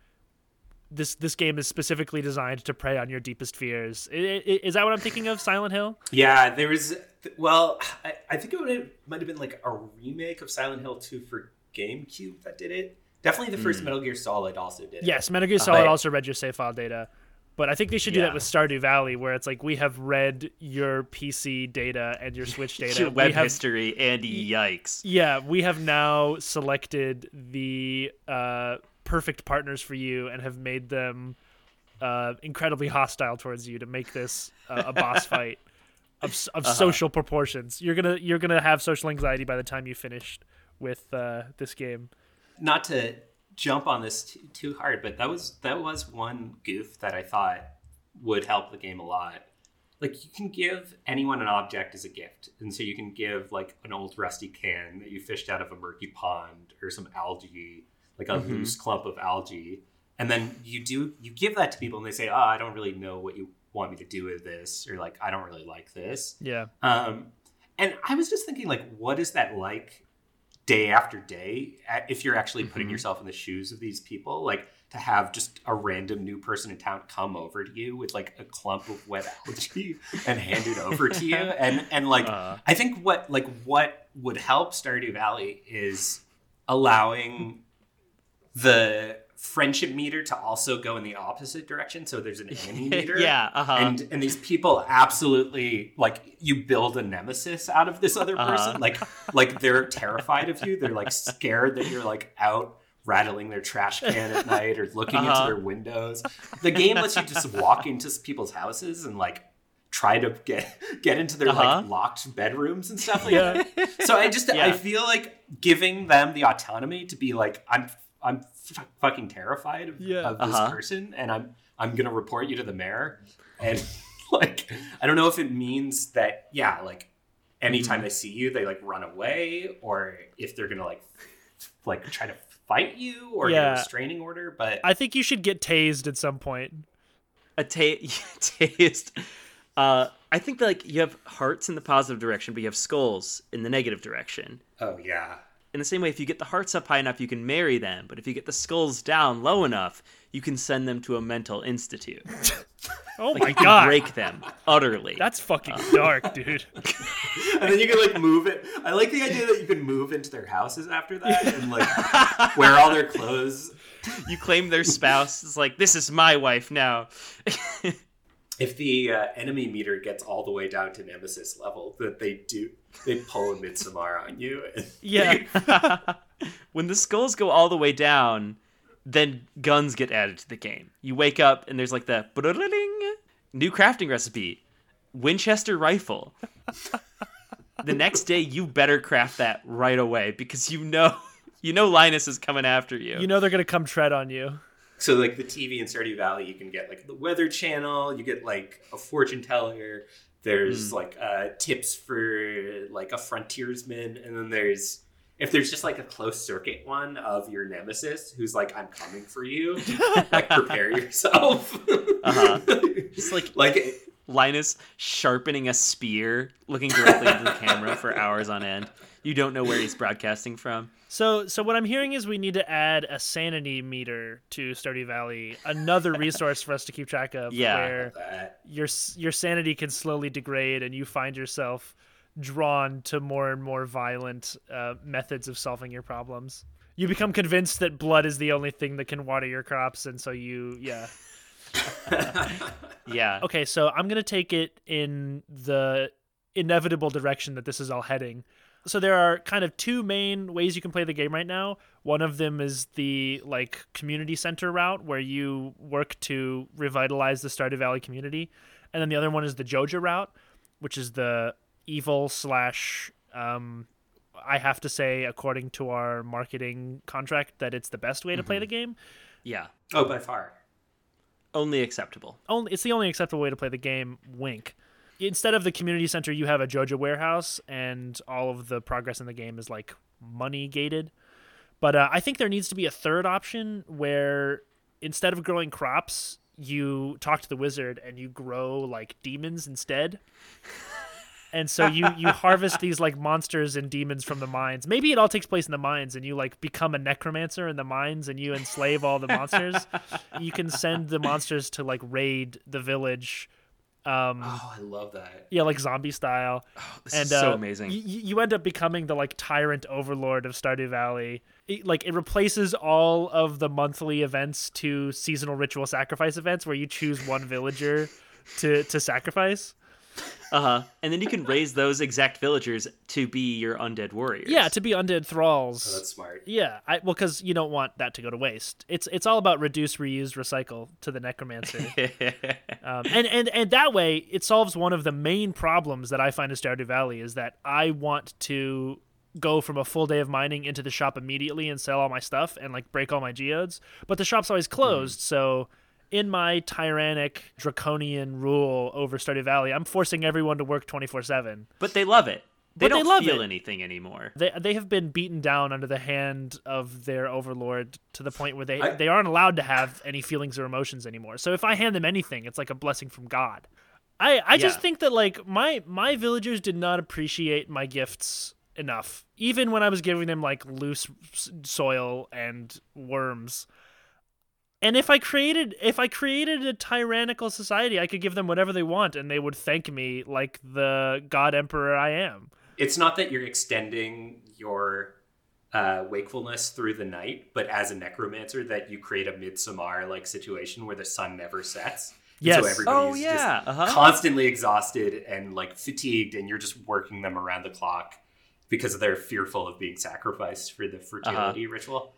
this this game is specifically designed to prey on your deepest fears. Is that what I'm thinking of? Silent Hill?
Yeah, there was. Well, I, I think it would might have been like a remake of Silent Hill 2 for GameCube that did it. Definitely the first mm. Metal Gear Solid also did it.
Yes, Metal Gear Solid uh, also read your save file data. But I think they should do yeah. that with Stardew Valley, where it's like we have read your PC data and your Switch [laughs] data,
your web have, history, and yikes.
Yeah, we have now selected the uh, perfect partners for you and have made them uh, incredibly hostile towards you to make this uh, a boss [laughs] fight of, of uh-huh. social proportions. You're gonna you're gonna have social anxiety by the time you finish with uh, this game.
Not to jump on this too, too hard, but that was that was one goof that I thought would help the game a lot. Like you can give anyone an object as a gift, and so you can give like an old rusty can that you fished out of a murky pond or some algae like a mm-hmm. loose clump of algae and then you do you give that to people and they say oh i don't really know what you want me to do with this or like i don't really like this
yeah
um and i was just thinking like what is that like day after day if you're actually putting mm-hmm. yourself in the shoes of these people like to have just a random new person in town come over to you with like a clump of wet algae [laughs] and hand it over to you [laughs] and and like uh. i think what like what would help stardew valley is allowing the friendship meter to also go in the opposite direction. So there's an [laughs] enemy meter.
yeah. Uh-huh.
And and these people absolutely like you build a nemesis out of this other person. Uh-huh. Like like they're terrified of you. They're like scared that you're like out rattling their trash can at night or looking uh-huh. into their windows. The game lets you just walk into people's houses and like try to get get into their
Uh-huh.
like locked bedrooms and stuff like
Yeah.
that. So I just
Yeah.
I feel like giving them the autonomy to be like I'm I'm f- fucking terrified of,
Yeah.
of this
Uh-huh.
person and I'm I'm gonna report you to the mayor and [laughs] like I don't know if it means that yeah like anytime
Mm-hmm.
they see you they like run away or if they're gonna like like try to fight you or get a restraining order but
I think you should get tased at some point.
a ta- [laughs] taste. Uh, I think like you have hearts in the positive direction, but you have skulls in the negative direction.
oh yeah
In the same way, if you get the hearts up high enough, you can marry them. But if you get the skulls down low enough, you can send them to a mental institute. [laughs]
Oh
Like
my
you can
god.
break them utterly.
That's fucking uh, dark, [laughs] dude.
and then you can like move it I like the idea that you can move into their houses after that and like [laughs] wear all their clothes
you claim their spouse. It's like this is my wife now.
If the uh, enemy meter gets all the way down to nemesis level that they do they pull a midsommar on you and [laughs]
Yeah. [laughs]
when the skulls go all the way down, then guns get added to the game. You wake up and there's like the new crafting recipe, Winchester rifle. [laughs] the next day, you better craft that right away because you know you know Linus is coming after you.
You know they're gonna come tread on you.
So like the tv in stardew valley you can get like the weather channel you get like a fortune teller there's like uh, tips for like a frontiersman and then there's if there's just like a close circuit one of your nemesis who's like i'm coming for you [laughs] like prepare yourself
Uh-huh. [laughs] It's like
like
Linus sharpening a spear, looking directly into the camera for hours on end. You don't know where he's broadcasting from.
So, so what I'm hearing is we need to add a sanity meter to Stardew Valley, another [laughs] resource for us to keep track of.
Yeah.
Where your your sanity can slowly degrade, and you find yourself drawn to more and more violent uh, methods of solving your problems. You become convinced that blood is the only thing that can water your crops, and so you, yeah. [laughs]
Yeah.
Okay, so I'm gonna take it in the inevitable direction that this is all heading. So there are kind of two main ways you can play the game right now. One of them is the like community center route where you work to revitalize the Stardew Valley community, and then the other one is the Joja route, which is the evil slash. Um, I have to say, according to our marketing contract, that it's the best way to play the game.
Yeah.
oh by far
Only acceptable.
only it's the only acceptable way to play the game. Wink. Instead of the community center, you have a Joja warehouse, and all of the progress in the game is like money gated. But uh, I think there needs to be a third option where instead of growing crops, you talk to the wizard and you grow like demons instead. And so you you [laughs] harvest these like monsters and demons from the mines. Maybe it all takes place in the mines, and you like become a necromancer in the mines, and you enslave all the monsters. you can send the monsters to like raid the village. Um,
oh i love that
yeah, like zombie style.
Oh, This
and
is so
uh,
amazing.
y- you end up becoming the like tyrant overlord of Stardew Valley. It, like it replaces all of the monthly events to seasonal ritual sacrifice events, where you choose one villager to to sacrifice.
Uh huh. And then you can raise those exact villagers to be your undead warriors.
Yeah, to be undead thralls.
oh, that's smart
Yeah, I, well, because you don't want that to go to waste. It's it's all about reduce, reuse, recycle to the necromancer, [laughs] um, and and and that way it solves one of the main problems that I find in Stardew Valley is that I want to go from a full day of mining into the shop immediately and sell all my stuff and like break all my geodes, but the shop's always closed, so. In my tyrannic draconian rule over Stardew Valley, I'm forcing everyone to work 24 7.
but they love it. They
But they
don't
love
feel
it.
anything anymore.
They they have been beaten down under the hand of their overlord to the point where they
I-
they aren't allowed to have any feelings or emotions anymore. So if I hand them anything, it's like a blessing from God. I I just think that like my my villagers did not appreciate my gifts enough. Even when I was giving them like loose soil and worms. And if I created if I created a tyrannical society, I could give them whatever they want and they would thank me like the god emperor I am.
it's not that you're extending your uh, wakefulness through the night, but as a necromancer, that you create a midsummer like situation where the sun never sets. And
Yes.
So everybody's
Oh, yeah,
just
uh-huh.
constantly exhausted and like fatigued, and you're just working them around the clock because they're fearful of being sacrificed for the fertility ritual.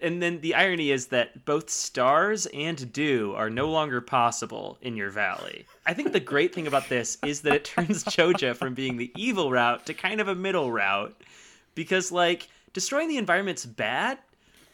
And then the irony is that both stars and dew are no longer possible in your valley. I think the great thing about this is that it turns [laughs] Joja from being the evil route to kind of a middle route because like destroying the environment's bad,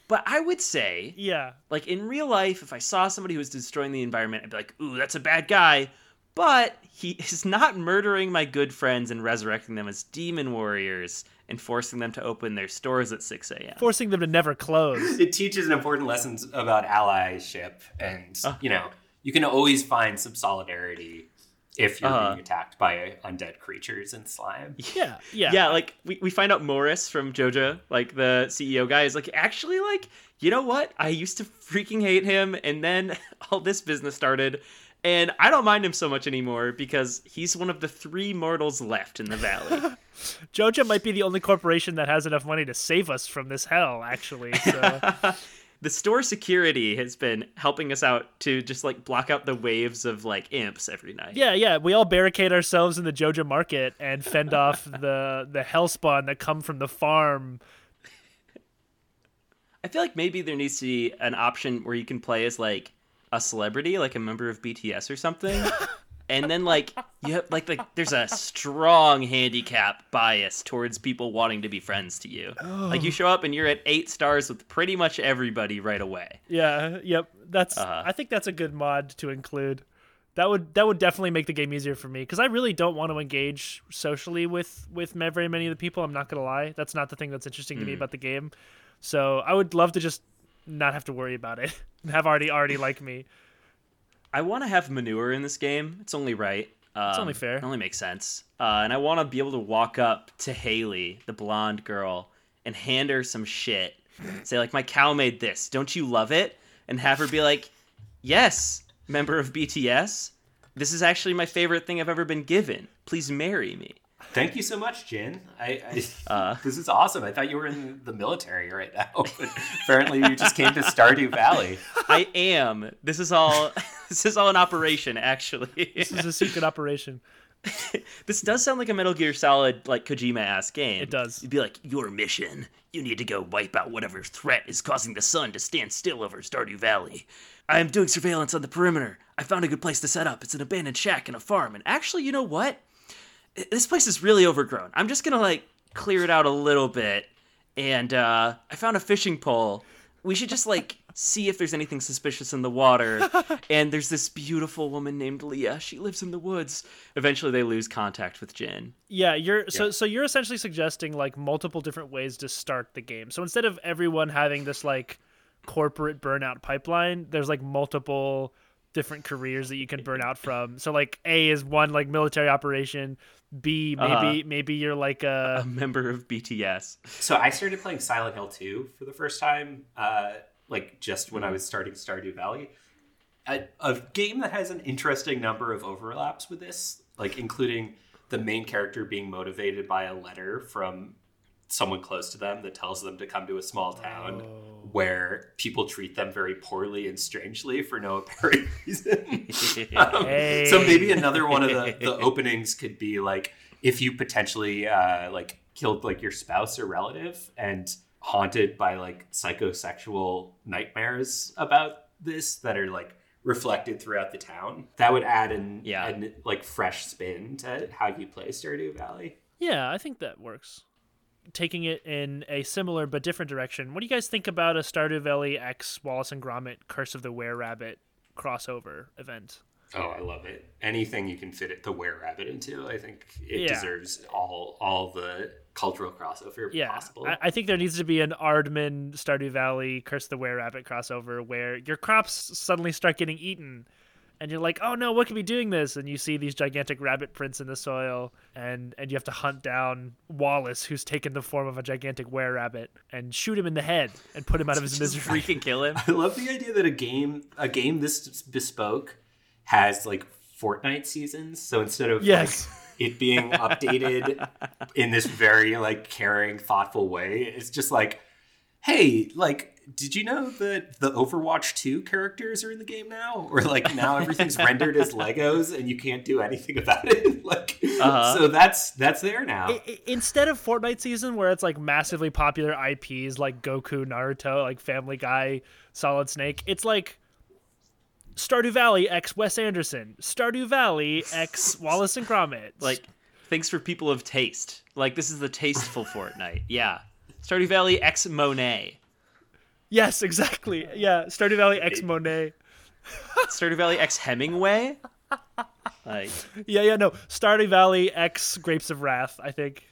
but I would say
yeah,
like in real life if I saw somebody who was destroying the environment I'd be like, "Ooh, that's a bad guy." But he [laughs] is not murdering my good friends and resurrecting them as demon warriors and forcing them to open their stores at 6 a.m.
Forcing them to never close.
it teaches an important lessons about allyship, and uh, you know you can always find some solidarity if you're uh, being attacked by undead creatures and slime.
Yeah, yeah,
yeah. Like we, we find out Morris from Joja, like the CEO guy, is like actually like you know what? I used to freaking hate him, and then [laughs] all this business started, and I don't mind him so much anymore because he's one of the three mortals left in the valley. [laughs]
Joja might be the only corporation that has enough money to save us from this hell, actually. So. [laughs]
the store security has been helping us out to just like block out the waves of like imps every night.
Yeah, yeah. We all barricade ourselves in the Joja market and fend off [laughs] the the hellspawn that come from the farm.
I feel like maybe there needs to be an option where you can play as like a celebrity, like a member of BTS or something. [laughs] and then like you have like like there's a strong handicap bias towards people wanting to be friends to you. Oh. Like you show up and you're at eight stars with pretty much everybody right away.
Yeah, yep. That's uh-huh. I think that's a good mod to include. That would that would definitely make the game easier for me because I really don't want to engage socially with with very many of the people. I'm not gonna lie, that's not the thing that's interesting mm. to me mm. about the game. So I would love to just not have to worry about it. [laughs] have already already like me.
I want to have manure in this game. It's only right.
Um, it's only fair.
It only makes sense. Uh, and I want to be able to walk up to Haley, the blonde girl, and hand her some shit. Say like, "My cow made this. Don't you love it?" And have her be like, "Yes, member of BTS. This is actually my favorite thing I've ever been given. Please marry me."
Thank you so much, Jin. I, I [laughs] uh, this is awesome. I thought you were in the military right now, [laughs] apparently you just came to Stardew Valley.
I am. This is all. [laughs] This is all an operation, actually.
This is a secret operation.
this does sound like a Metal Gear Solid, like Kojima ass game.
It does.
You'd be like, your mission. You need to go wipe out whatever threat is causing the sun to stand still over Stardew Valley. I am doing surveillance on the perimeter. I found a good place to set up. It's an abandoned shack and a farm. And actually, you know what? This place is really overgrown. I'm just gonna like clear it out a little bit. And uh, I found a fishing pole. We should just like see if there's anything suspicious in the water. [laughs] and there's this beautiful woman named Leah. She lives in the woods. Eventually, they lose contact with Jin.
Yeah, you're so yeah. so you're essentially suggesting like multiple different ways to start the game. So instead of everyone having this like corporate burnout pipeline, there's like multiple different careers that you can burn out from. So like A is one like military operation. B maybe uh, maybe you're like a...
a member of BTS.
So I started playing Silent Hill 2 for the first time, uh, like just when I was starting Stardew Valley. A, a game that has an interesting number of overlaps with this, like including the main character being motivated by a letter from someone close to them that tells them to come to a small town oh. where people treat them very poorly and strangely for no apparent [laughs] reason. um, hey. So maybe another one of the, the openings could be like if you potentially uh, like killed like your spouse or relative and haunted by like psychosexual nightmares about this that are like reflected throughout the town. That would add an, yeah. an like fresh spin to how you play Stardew Valley.
Yeah, I think that works taking it in a similar but different direction. What do you guys think about a Stardew Valley X Wallace and Gromit Curse of the Were Rabbit crossover event?
Oh, I love it. Anything you can fit it the Were Rabbit into, I think it yeah. deserves all all the cultural crossover yeah. possible.
I, I think there needs to be an Aardman Stardew Valley Curse of the Were Rabbit crossover where your crops suddenly start getting eaten and you're like, oh no, what could be doing this? And you see these gigantic rabbit prints in the soil, and and you have to hunt down Wallace, who's taken the form of a gigantic were rabbit, and shoot him in the head and put him out of his [laughs] misery.
Freaking kill him. [laughs]
I love the idea that a game a game this bespoke has like Fortnite seasons. So instead of yes. Like, [laughs] it being updated in this very like caring, thoughtful way, it's just like, hey, like did you know that the Overwatch 2 characters are in the game now? Or like now everything's [laughs] rendered as Legos and you can't do anything about it? [laughs] like uh-huh. so that's that's there now.
instead of Fortnite season where it's like massively popular IPs like Goku, Naruto, like Family Guy, Solid Snake, it's like Stardew Valley X Wes Anderson, Stardew Valley X [laughs] Wallace and Gromit.
Like things for people of taste. Like this is the tasteful Fortnite. Yeah. Stardew Valley X Monet.
Yes, exactly. Yeah, Stardew Valley X Monet.
Stardew Valley X Hemingway. Like [laughs]
yeah, yeah, no. Stardew Valley X Grapes of Wrath. I think.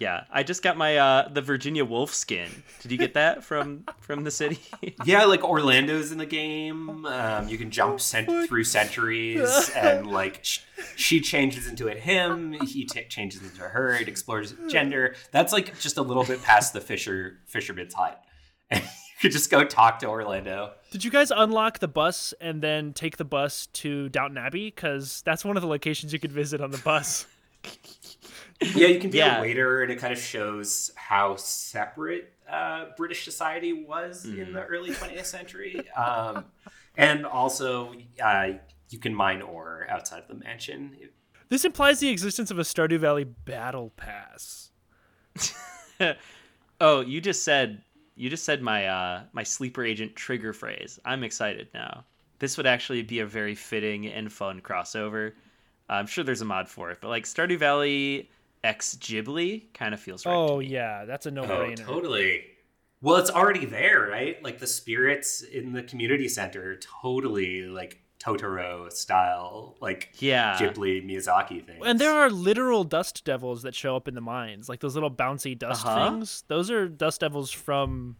Yeah, I just got my uh the Virginia Woolf skin. Did you get that from from the city? [laughs]
yeah, like Orlando's in the game. Um, you can jump cent- through centuries, and like sh- she changes into a him. He t- changes into her. It explores gender. That's like just a little bit past the fisher fisherman's hut. [laughs] And [laughs] you could just go talk to Orlando.
Did you guys unlock the bus and then take the bus to Downton Abbey? Because that's one of the locations you could visit on the bus. [laughs]
yeah, you can be yeah. a waiter, and it kind of shows how separate uh, British society was mm. in the early 20th century. Um, and also, uh, you can mine ore outside of the mansion.
This implies the existence of a Stardew Valley battle pass. [laughs]
oh, you just said you just said my uh, my sleeper agent trigger phrase. I'm excited now. This would actually be a very fitting and fun crossover. I'm sure there's a mod for it, but like Stardew Valley X Ghibli kind of feels right.
Oh yeah, that's a no-brainer.
Oh, totally. Well, it's already there, right? Like the spirits in the community center, totally like Totoro style, like
yeah,
Ghibli Miyazaki things.
And there are literal dust devils that show up in the mines, like those little bouncy dust uh-huh. things. Those are dust devils from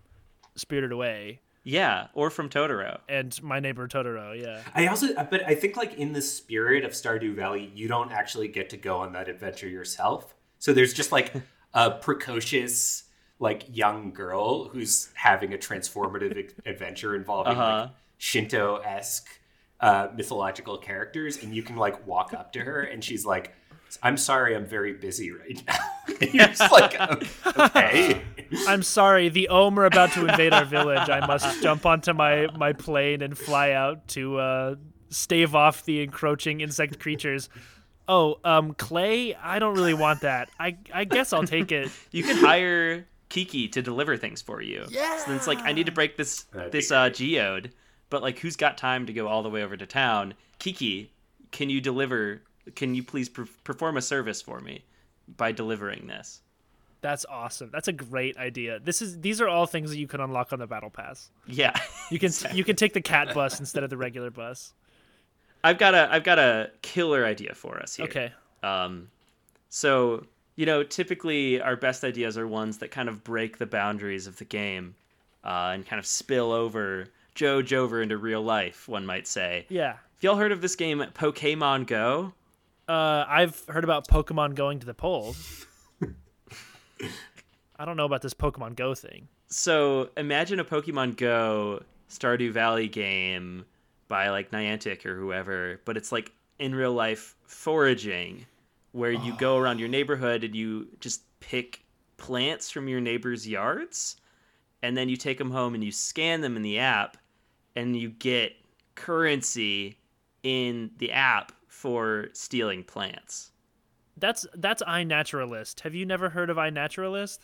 Spirited Away.
Yeah, or from Totoro.
And My Neighbor Totoro, yeah.
I also, but I think like in the spirit of Stardew Valley, you don't actually get to go on that adventure yourself. So there's just like [laughs] a precocious, like young girl who's having a transformative [laughs] adventure involving uh-huh. like Shinto esque uh, mythological characters, and you can like walk up to her, and she's like, "I'm sorry, I'm very busy right now." [laughs] you're just like, "Okay." [laughs]
I'm sorry, the Ohm are about to invade our village. I must jump onto my my plane and fly out to uh, stave off the encroaching insect creatures. Oh, um, clay? I don't really want that. I I guess I'll take it.
You can hire Kiki to deliver things for you. Yeah. So it's like I need to break this That'd this uh, geode but like who's got time to go all the way over to town? Kiki can you deliver can you please per- perform a service for me by delivering this?
That's awesome. That's a great idea. This is these are all things that you can unlock on the battle pass.
Yeah. [laughs]
You can exactly. you can take the cat [laughs] bus instead of the regular bus.
I've got a i've got a killer idea for us here.
Okay.
Um so you know typically our best ideas are ones that kind of break the boundaries of the game uh, and kind of spill over Joe over into real life, one might say.
Yeah.
Have y'all heard of this game, Pokemon Go?
Uh, I've heard about Pokemon going to the polls. I don't know about this Pokemon Go thing.
So imagine a Pokemon Go Stardew Valley game by like Niantic or whoever, but it's like in real life foraging where you oh. go around your neighborhood and you just pick plants from your neighbors' yards and then you take them home and you scan them in the app and you get currency in the app for stealing plants.
That's that's iNaturalist. Have you never heard of iNaturalist?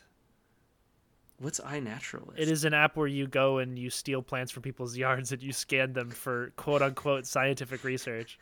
What's iNaturalist?
It is an app where you go and you steal plants from people's [laughs] yards and you scan them for quote unquote scientific research.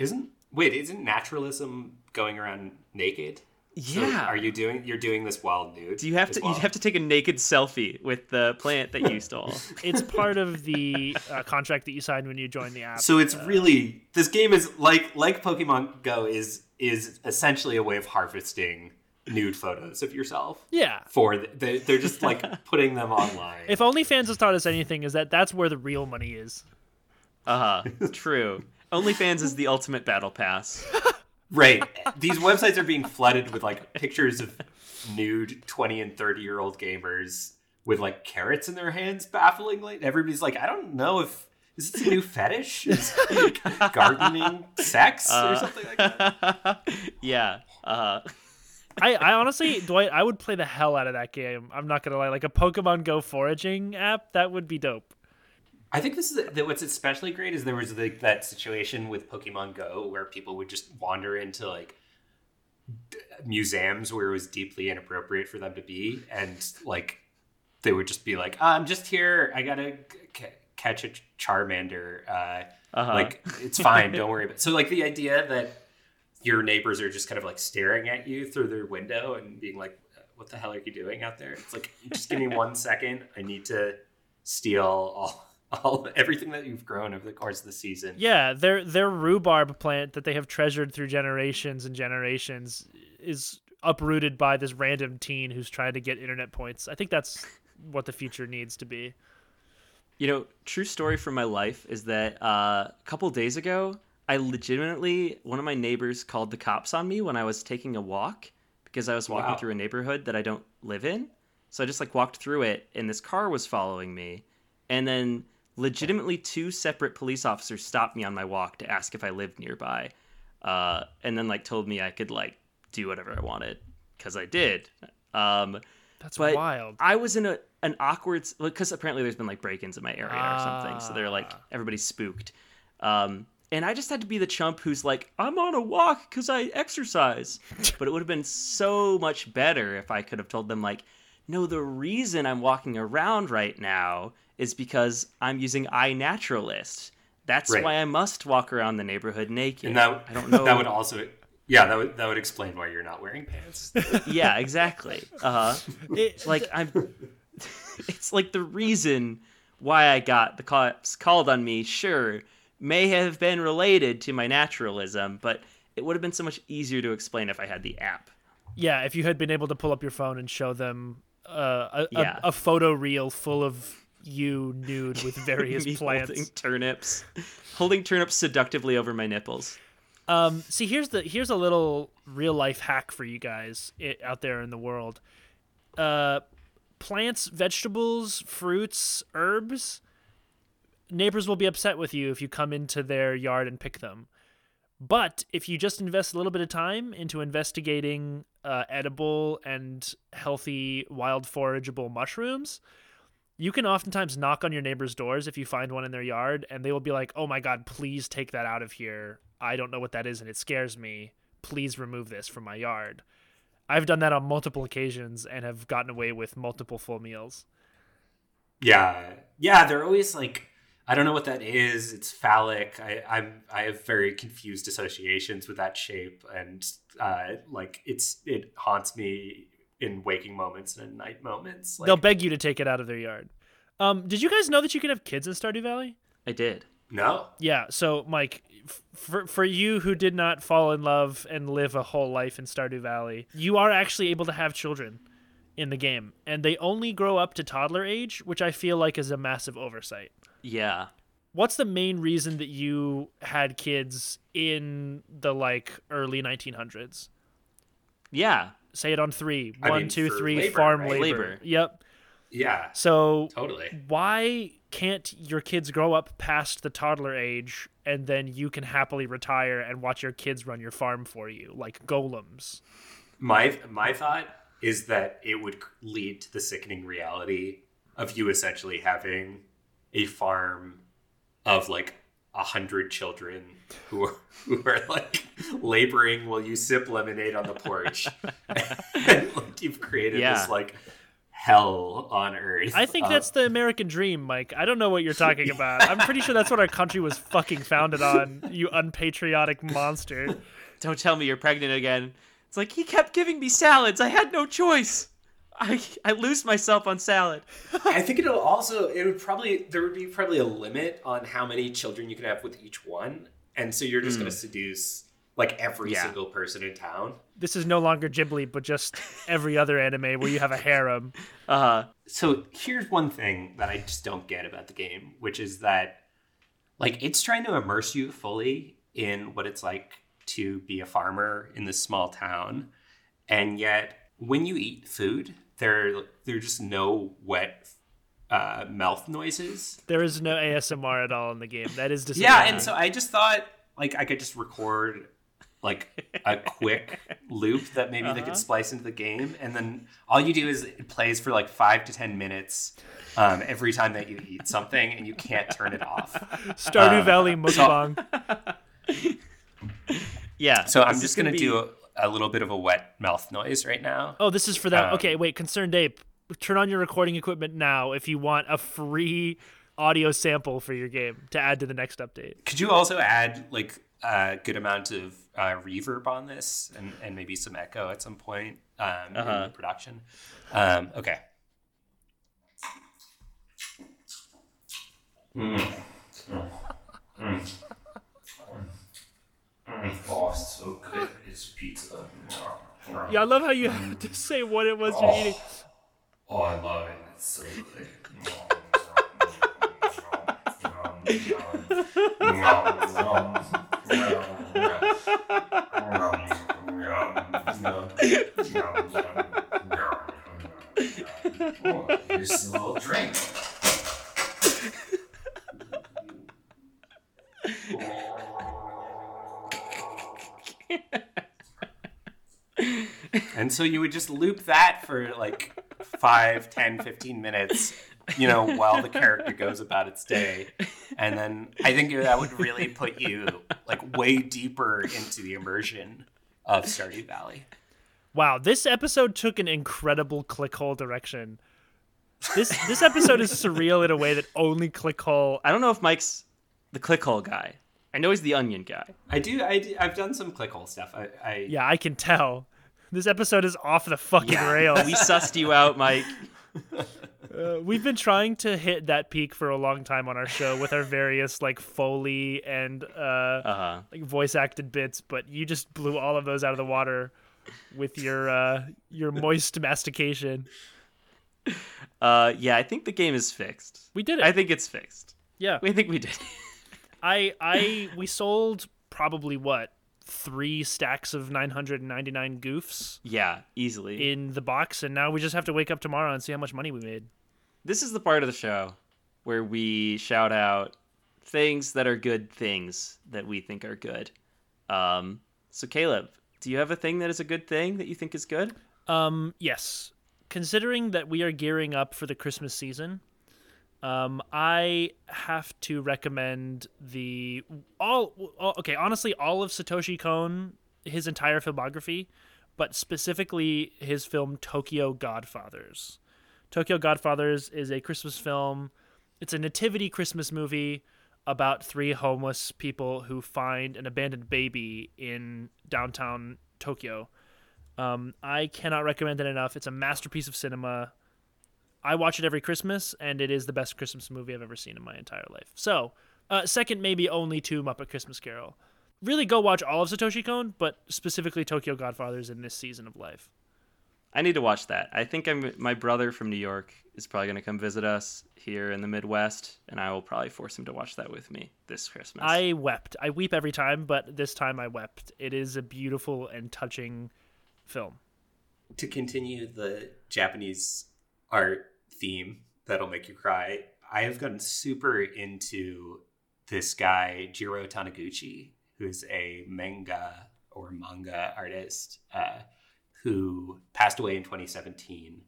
Isn't wait, isn't naturalism going around naked?
Yeah. So
are you doing? You're doing this while nude.
Do you have to? Well? You have to take a naked selfie with the plant that you [laughs] stole.
it's part of the uh, contract that you signed when you joined the app.
So it's uh, really this game is like like Pokemon Go is is essentially a way of harvesting nude photos of yourself.
Yeah.
For the, they're just like [laughs] putting them online.
If OnlyFans has taught us anything, is that that's where the real money is.
Uh huh. [laughs] True. OnlyFans is the ultimate battle pass.
Right. These websites are being flooded with like pictures of nude 20 and 30 year old gamers with like carrots in their hands bafflingly. Everybody's like, I don't know if is this a new fetish? Is gardening sex uh, or something like that? [laughs]
Yeah. Uh,
I, I honestly, Dwight, I would play the hell out of that game. I'm not gonna lie, like a Pokemon Go foraging app, that would be dope.
I think this is what's especially great is there was like that situation with Pokemon Go where people would just wander into like d- museums where it was deeply inappropriate for them to be, and like they would just be like, "I'm just here. I gotta c- catch a Charmander. Uh, uh-huh. Like it's fine. [laughs] don't worry about." It. So like the idea that your neighbors are just kind of like staring at you through their window and being like, "What the hell are you doing out there?" It's like, just give me [laughs] one second. I need to steal all all everything that you've grown over the course of the season.
Yeah, their their rhubarb plant that they have treasured through generations and generations is uprooted by this random teen who's trying to get internet points. I think that's what the future needs to be.
You know, true story from my life is that uh, a couple days ago, I legitimately one of my neighbors called the cops on me when I was taking a walk because I was walking wow. through a neighborhood that I don't live in. So I just like walked through it and this car was following me. And then legitimately two separate police officers stopped me on my walk to ask if I lived nearby. Uh, and then like told me I could like do whatever I wanted because I did. Um,
That's wild.
I was in a an awkward because apparently there's been like break-ins in my area or something, so they're like ah. everybody's spooked. Um, and I just had to be the chump who's like, I'm on a walk because I exercise. [laughs] but it would have been so much better if I could have told them like, no, the reason I'm walking around right now is because I'm using iNaturalist. That's right. why I must walk around the neighborhood naked.
And that, I don't [laughs] know. That would also, yeah, that would that would explain why you're not wearing pants. [laughs]
yeah, exactly. Uh, [laughs] it, like I'm. It's like the reason why I got the cops called on me. Sure, may have been related to my naturalism, but it would have been so much easier to explain if I had the app.
Yeah, if you had been able to pull up your phone and show them uh, a, yeah. a, a photo reel full of you nude with [laughs] various plants.
Holding turnips, holding turnips seductively over my nipples.
Um, see, here's the here's a little real life hack for you guys it, out there in the world. Uh, plants, vegetables, fruits, herbs. Neighbors will be upset with you if you come into their yard and pick them. But if you just invest a little bit of time into investigating uh, edible and healthy wild forageable mushrooms, you can oftentimes knock on your neighbor's doors if you find one in their yard and they will be like oh my god please take that out of here. I don't know what that is and it scares me. Please remove this from my yard. I've done that on multiple occasions and have gotten away with multiple full meals.
Yeah. Yeah they're always like i don't know what that is. It's phallic. I i'm i have very confused associations with that shape and uh like it's it haunts me in waking moments and in night moments.
Like, They'll beg you to take it out of their yard. Um, did you guys know that you can have kids in Stardew Valley?
I did.
No.
Yeah. So, Mike, f- for for you who did not fall in love and live a whole life in Stardew Valley, you are actually able to have children in the game, and they only grow up to toddler age, which I feel like is a massive oversight.
Yeah.
What's the main reason that you had kids in the like early 1900s?
Yeah,
Say it on three. I One, mean, two, three. Labor, farm right? labor. labor. Yep.
Yeah.
So
totally.
Why can't your kids grow up past the toddler age and then you can happily retire and watch your kids run your farm for you like golems?
My my thought is that it would lead to the sickening reality of you essentially having a farm of like a hundred children who are, who are like laboring while you sip lemonade on the porch. [laughs] and like you've created yeah. this like hell on earth.
I think uh, that's the American dream, Mike. I don't know what you're talking [laughs] about. I'm pretty sure that's what our country was fucking founded on, you unpatriotic monster.
Don't tell me you're pregnant again. It's like he kept giving me salads. I had no choice. I I lose myself on salad.
I think it'll also it would probably there would be probably a limit on how many children you can have with each one, and so you're just mm. going to seduce like every yeah. single person in town.
This is no longer Ghibli, but just every other anime where you have a harem. [laughs]
Uh.
So here's one thing that I just don't get about the game, which is that like it's trying to immerse you fully in what it's like to be a farmer in this small town, and yet when you eat food there there are just no wet uh, mouth noises.
There is no ASMR at all in the game. That is disgusting.
Yeah, and so I just thought like I could just record like a quick [laughs] loop that maybe uh-huh. they could uh-huh. splice into the game, and then all you do is it plays for like five to ten minutes um, every time that you eat something, and you can't turn it off. [laughs]
Stardew um, Valley mukbang.
So, [laughs] yeah.
So I'm just gonna, gonna be... do a, a, little bit of a wet mouth noise right now.
Oh, this is for that. Um, okay, wait. ConcernedApe, turn on your recording equipment now if you want a free audio sample for your game to add to the next update.
Could you also add like a good amount of uh, reverb on this and, and maybe some echo at some point um, uh-huh. in production? Um, okay. Mm. Mm. Mm.
Oh, so good. It's pizza. Yeah, I love how you have to mm. say what it was oh. you're eating.
Oh, I love it. It's so good. oh, here's a little drink.
And so you would just loop that for like 5 10 15 minutes you know while the character goes about its day and then i think that would really put you like way deeper into the immersion of stardew valley
wow this episode took an incredible clickhole direction this this episode is surreal in a way that only clickhole
i don't know if mike's the clickhole guy I know he's the onion guy.
I do. I do, I've done some clickhole stuff. I, I
yeah, I can tell. This episode is off the fucking yeah. rails.
we [laughs] sussed you out, Mike. [laughs]
Uh, we've been trying to hit that peak for a long time on our show with our various like foley and uh, uh-huh. like voice acted bits, but you just blew all of those out of the water with your uh, your moist mastication.
Uh, yeah, I think the game is fixed.
We did it.
I think it's fixed.
Yeah,
we think we did. [laughs]
I I we sold probably what three stacks of 999 goofs.
Yeah, easily.
In the box, and now we just have to wake up tomorrow and see how much money we made.
This is the part of the show where we shout out things that are good things that we think are good. Um, so, Caleb, do you have a thing that is a good thing that you think is good?
Um, yes. Considering that we are gearing up for the Christmas season, um, I have to recommend the all, all. Okay, honestly, all of Satoshi Kon, his entire filmography, but specifically his film Tokyo Godfathers. Tokyo Godfathers is a Christmas film. It's a nativity Christmas movie about three homeless people who find an abandoned baby in downtown Tokyo. Um, I cannot recommend it enough. It's a masterpiece of cinema. I watch it every Christmas, and it is the best Christmas movie I've ever seen in my entire life. So, uh, second, maybe only to Muppet Christmas Carol. Really go watch all of Satoshi Kon, but specifically Tokyo Godfathers in this season of life.
I need to watch that. I think I'm my brother from New York is probably going to come visit us here in the Midwest, and I will probably force him to watch that with me this Christmas.
I wept. I weep every time, but this time I wept. It is a beautiful and touching film.
To continue the Japanese art theme that'll make you cry. I have gotten super into this guy Jiro Taniguchi, who's a manga or manga artist uh, who passed away in 2017,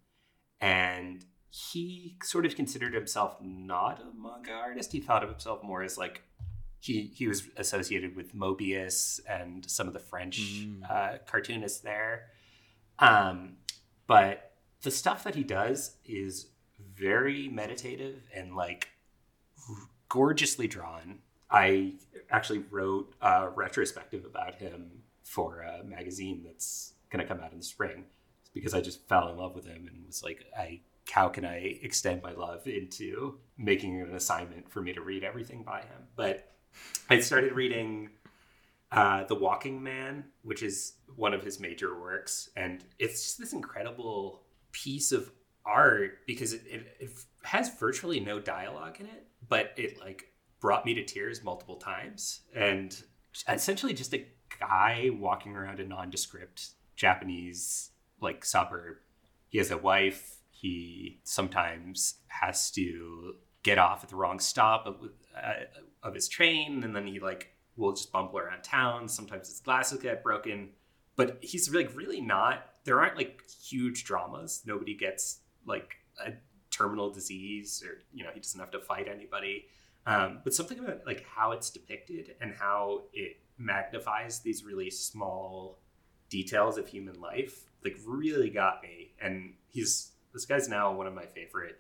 and he sort of considered himself not a manga artist. He thought of himself more as like he he was associated with Moebius and some of the French mm. uh, cartoonists there. Um, but the stuff that he does is very meditative and like gorgeously drawn. I actually wrote a retrospective about him for a magazine that's going to come out in the spring because I just fell in love with him and was like, I how can I extend my love into making an assignment for me to read everything by him? But I started reading uh, The Walking Man, which is one of his major works, and it's just this incredible piece of art because it, it, it has virtually no dialogue in it, but it like brought me to tears multiple times. And essentially just a guy walking around a nondescript Japanese like suburb. He has a wife. He sometimes has to get off at the wrong stop of, uh, of his train, and then he like will just bumble around town. Sometimes his glasses get broken. but he's like really not. There aren't like huge dramas. Nobody gets like a terminal disease, or you know, he doesn't have to fight anybody. Um, but something about like how it's depicted and how it magnifies these really small details of human life, like really got me. And he's this guy's now one of my favorite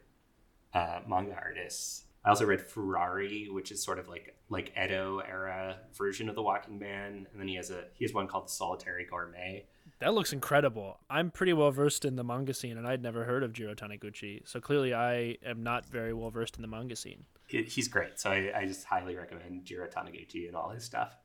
uh, manga artists. I also read Furari, which is sort of like like Edo era version of the Walking Man, and then he has a he has one called the Solitary Gourmet.
That looks incredible. I'm pretty well versed in the manga scene, and I'd never heard of Jiro Taniguchi. So clearly, I am not very well versed in the manga scene.
He, he's great, so I, I just highly recommend Jiro Taniguchi and all his stuff.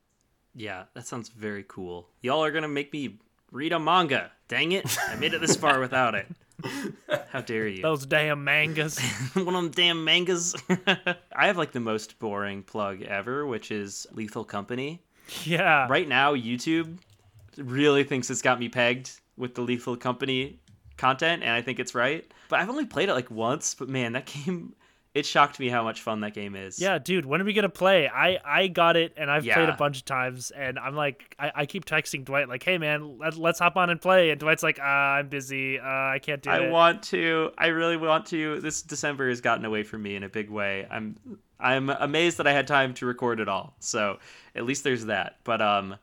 Yeah, that sounds very cool. Y'all are gonna make me read a manga. Dang it! I made it this far without it. [laughs] How dare you?
Those damn mangas. [laughs]
One of them damn mangas. [laughs] I have like the most boring plug ever, which is Lethal Company.
Yeah.
Right now, YouTube really thinks it's got me pegged with the Lethal Company content, and I think it's right. But I've only played it like once, but man, that [laughs] game it shocked me how much fun that game is.
Yeah, dude, when are we gonna play? I I got it and I've yeah. played a bunch of times, and I'm like, I, I keep texting Dwight like, hey man, let, let's hop on and play, and Dwight's like, uh, I'm busy, uh, I can't do
I
it.
I want to, I really want to. This December has gotten away from me in a big way. I'm I'm amazed that I had time to record it all. So at least there's that. But um,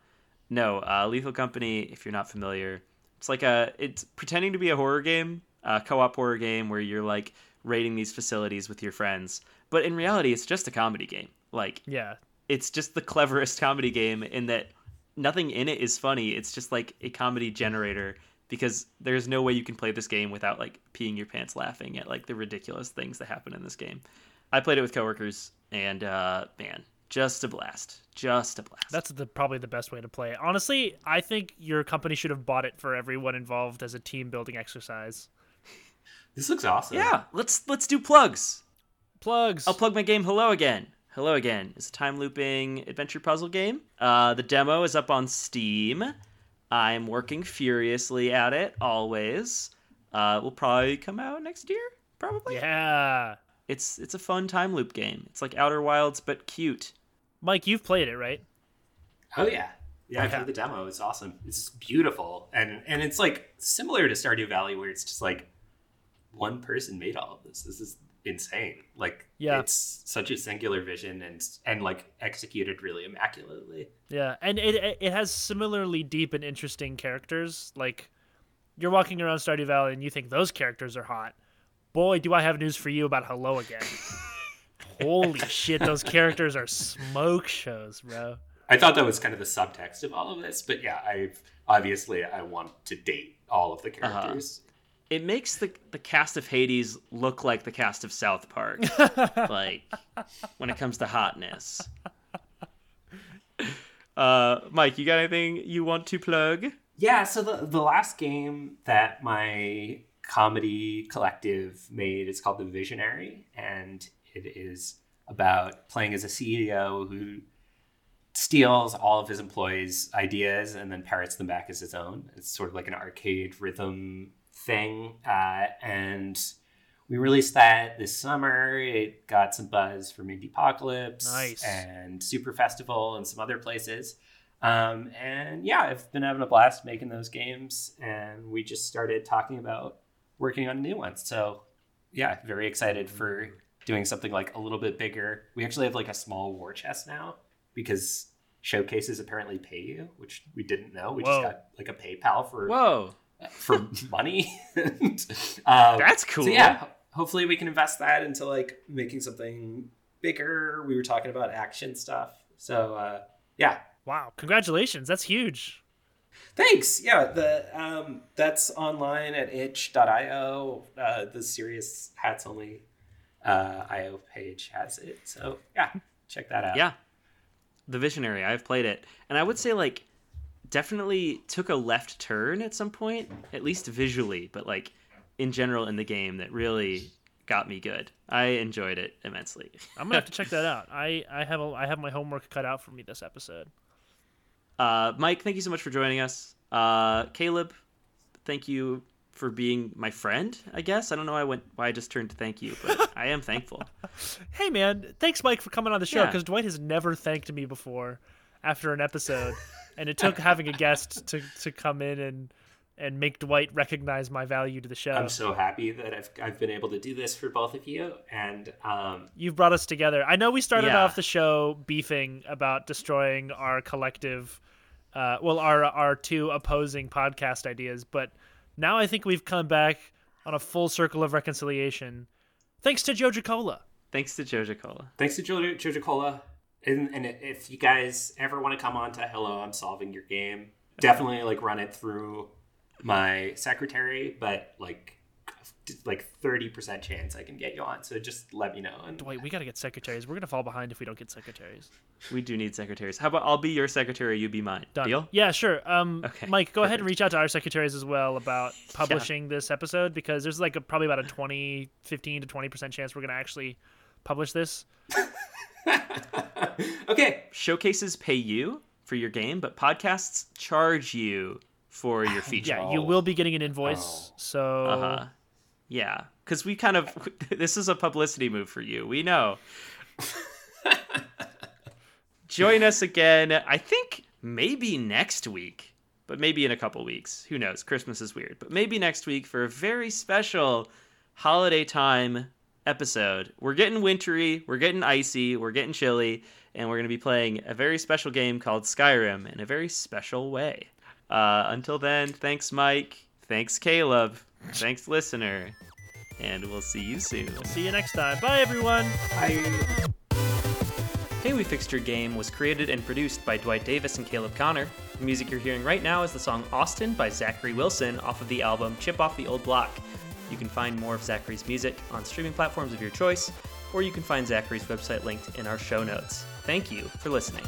no, uh, Lethal Company. If you're not familiar, it's like a it's pretending to be a horror game, a co-op horror game where you're like raiding these facilities with your friends. But in reality, it's just a comedy game. Like,
yeah,
it's just the [laughs] cleverest comedy game in that nothing in it is funny. It's just like a comedy generator because there's no way you can play this game without like peeing your pants laughing at like the ridiculous things that happen in this game. I played it with coworkers and uh man, just a blast. Just a blast.
That's the probably the best way to play it. Honestly, I think your company should have bought it for everyone involved as a team building exercise.
This looks awesome.
Yeah, let's let's do plugs.
Plugs.
I'll plug my game Hello Again. Hello Again is a time looping adventure puzzle game. Uh, the demo is up on Steam. I'm working furiously at it always. Uh, will probably come out next year, probably.
Yeah.
It's it's a fun time loop game. It's like Outer Wilds but cute.
Mike, you've played it, right?
Oh yeah. Yeah, I've heard the demo. It's awesome. It's beautiful. And and it's like similar to Stardew Valley where it's just like one person made all of this. This is insane. Like, yeah, it's such a singular vision and and like executed really immaculately.
Yeah, and it it has similarly deep and interesting characters. Like, you're walking around Stardew Valley and you think those characters are hot. Boy, do I have news for you about Hello Again. [laughs] Holy shit, those characters are smoke shows, bro.
I thought that was kind of the subtext of all of this, but yeah, I obviously I want to date all of the uh-huh. characters. Uh-huh
it makes the the cast of Hades look like the cast of South Park. [laughs] like when it comes to hotness. Uh, Mike, you got anything you want to plug?
Yeah, so the the last game that my comedy collective made is called The Visionary, and it is about playing as a CEO who steals all of his employees' ideas and then parrots them back as his own. It's sort of like an arcade rhythm thing, uh, and we released that this summer. It got some buzz from Indiepocalypse
nice.
and Super Festival and some other places. Um, and yeah, I've been having a blast making those games, and we just started talking about working on new ones. So yeah, very excited for doing something like a little bit bigger. We actually have like a small war chest now because showcases apparently pay you, which we didn't know. We Whoa. just got like a PayPal for
Whoa
for [laughs] money. and, [laughs]
um, That's cool.
So yeah, hopefully we can invest that into like making something bigger. We were talking about action stuff. So uh, yeah.
Wow! Congratulations. That's huge.
Thanks. Yeah, the um, that's online at itch.io. Uh, the serious hats only uh, IO page has it. So yeah, check that out.
Yeah, the Visionary. I've played it, and I would say like definitely took a left turn at some point, at least visually, but like in general in the game that really got me good. I enjoyed it immensely.
I'm gonna have to check that [laughs] out. I I have a I have my homework cut out for me this episode.
Uh, Mike, thank you so much for joining us. Uh, Caleb, thank you for being my friend. I guess I don't know why I went why I just turned to thank you, but I am thankful. [laughs]
Hey man, thanks Mike for coming on the show because yeah. Dwight has never thanked me before after an episode, and it took having a guest to to come in and and make Dwight recognize my value to the show.
I'm so happy that I've I've been able to do this for both of you, and um,
you've brought us together. I know we started
Yeah.
off the show beefing about destroying our collective, uh, well, our our two opposing podcast ideas, but now I think we've come back on a full circle of reconciliation, thanks to Joja Cola.
Thanks to Joja Cola.
thanks to Joja, Joja Cola. And, and if you guys ever want to come on to Hello, I'm solving your game, definitely like run it through my secretary, but like like 30% chance I can get you on. So just let me know. And
Dwight, we got to get secretaries. We're gonna fall behind if we don't get secretaries.
We do need secretaries. How about I'll be your secretary, you be mine.
Done.
Deal?
Yeah, sure. Um,
Okay,
Mike, go ahead and reach out to our secretaries as well about [laughs] publishing this episode because there's like a, probably about a 20, 15 to 20% chance we're going to actually publish this. [laughs]
okay,
Showcases pay you for your game, but podcasts charge you for your [sighs] feature.
Yeah, you
Oh.
will be getting an invoice. So
Uh-huh. Yeah, because we kind of [laughs] this is a publicity move for you. We know. [laughs] Join us again. I think maybe next week, but maybe in a couple weeks. Who knows? Christmas is weird, but maybe next week for a very special holiday time episode. We're getting wintry, we're getting icy, we're getting chilly, and we're going to be playing a very special game called Skyrim in a very special way. Uh, until then, thanks, Mike. Thanks, Caleb. Thanks, listener. And we'll see you soon.
see you next time. Bye, everyone.
I.
Hey We Fixed Your Game was created and produced by Dwight Davis and Caleb Connor. The music you're hearing right now is the song Austin by Zackery Wilson off of the album Chip Off the Old Block. You can find more of Zackery's music on streaming platforms of your choice, or you can find Zackery's website linked in our show notes. Thank you for listening.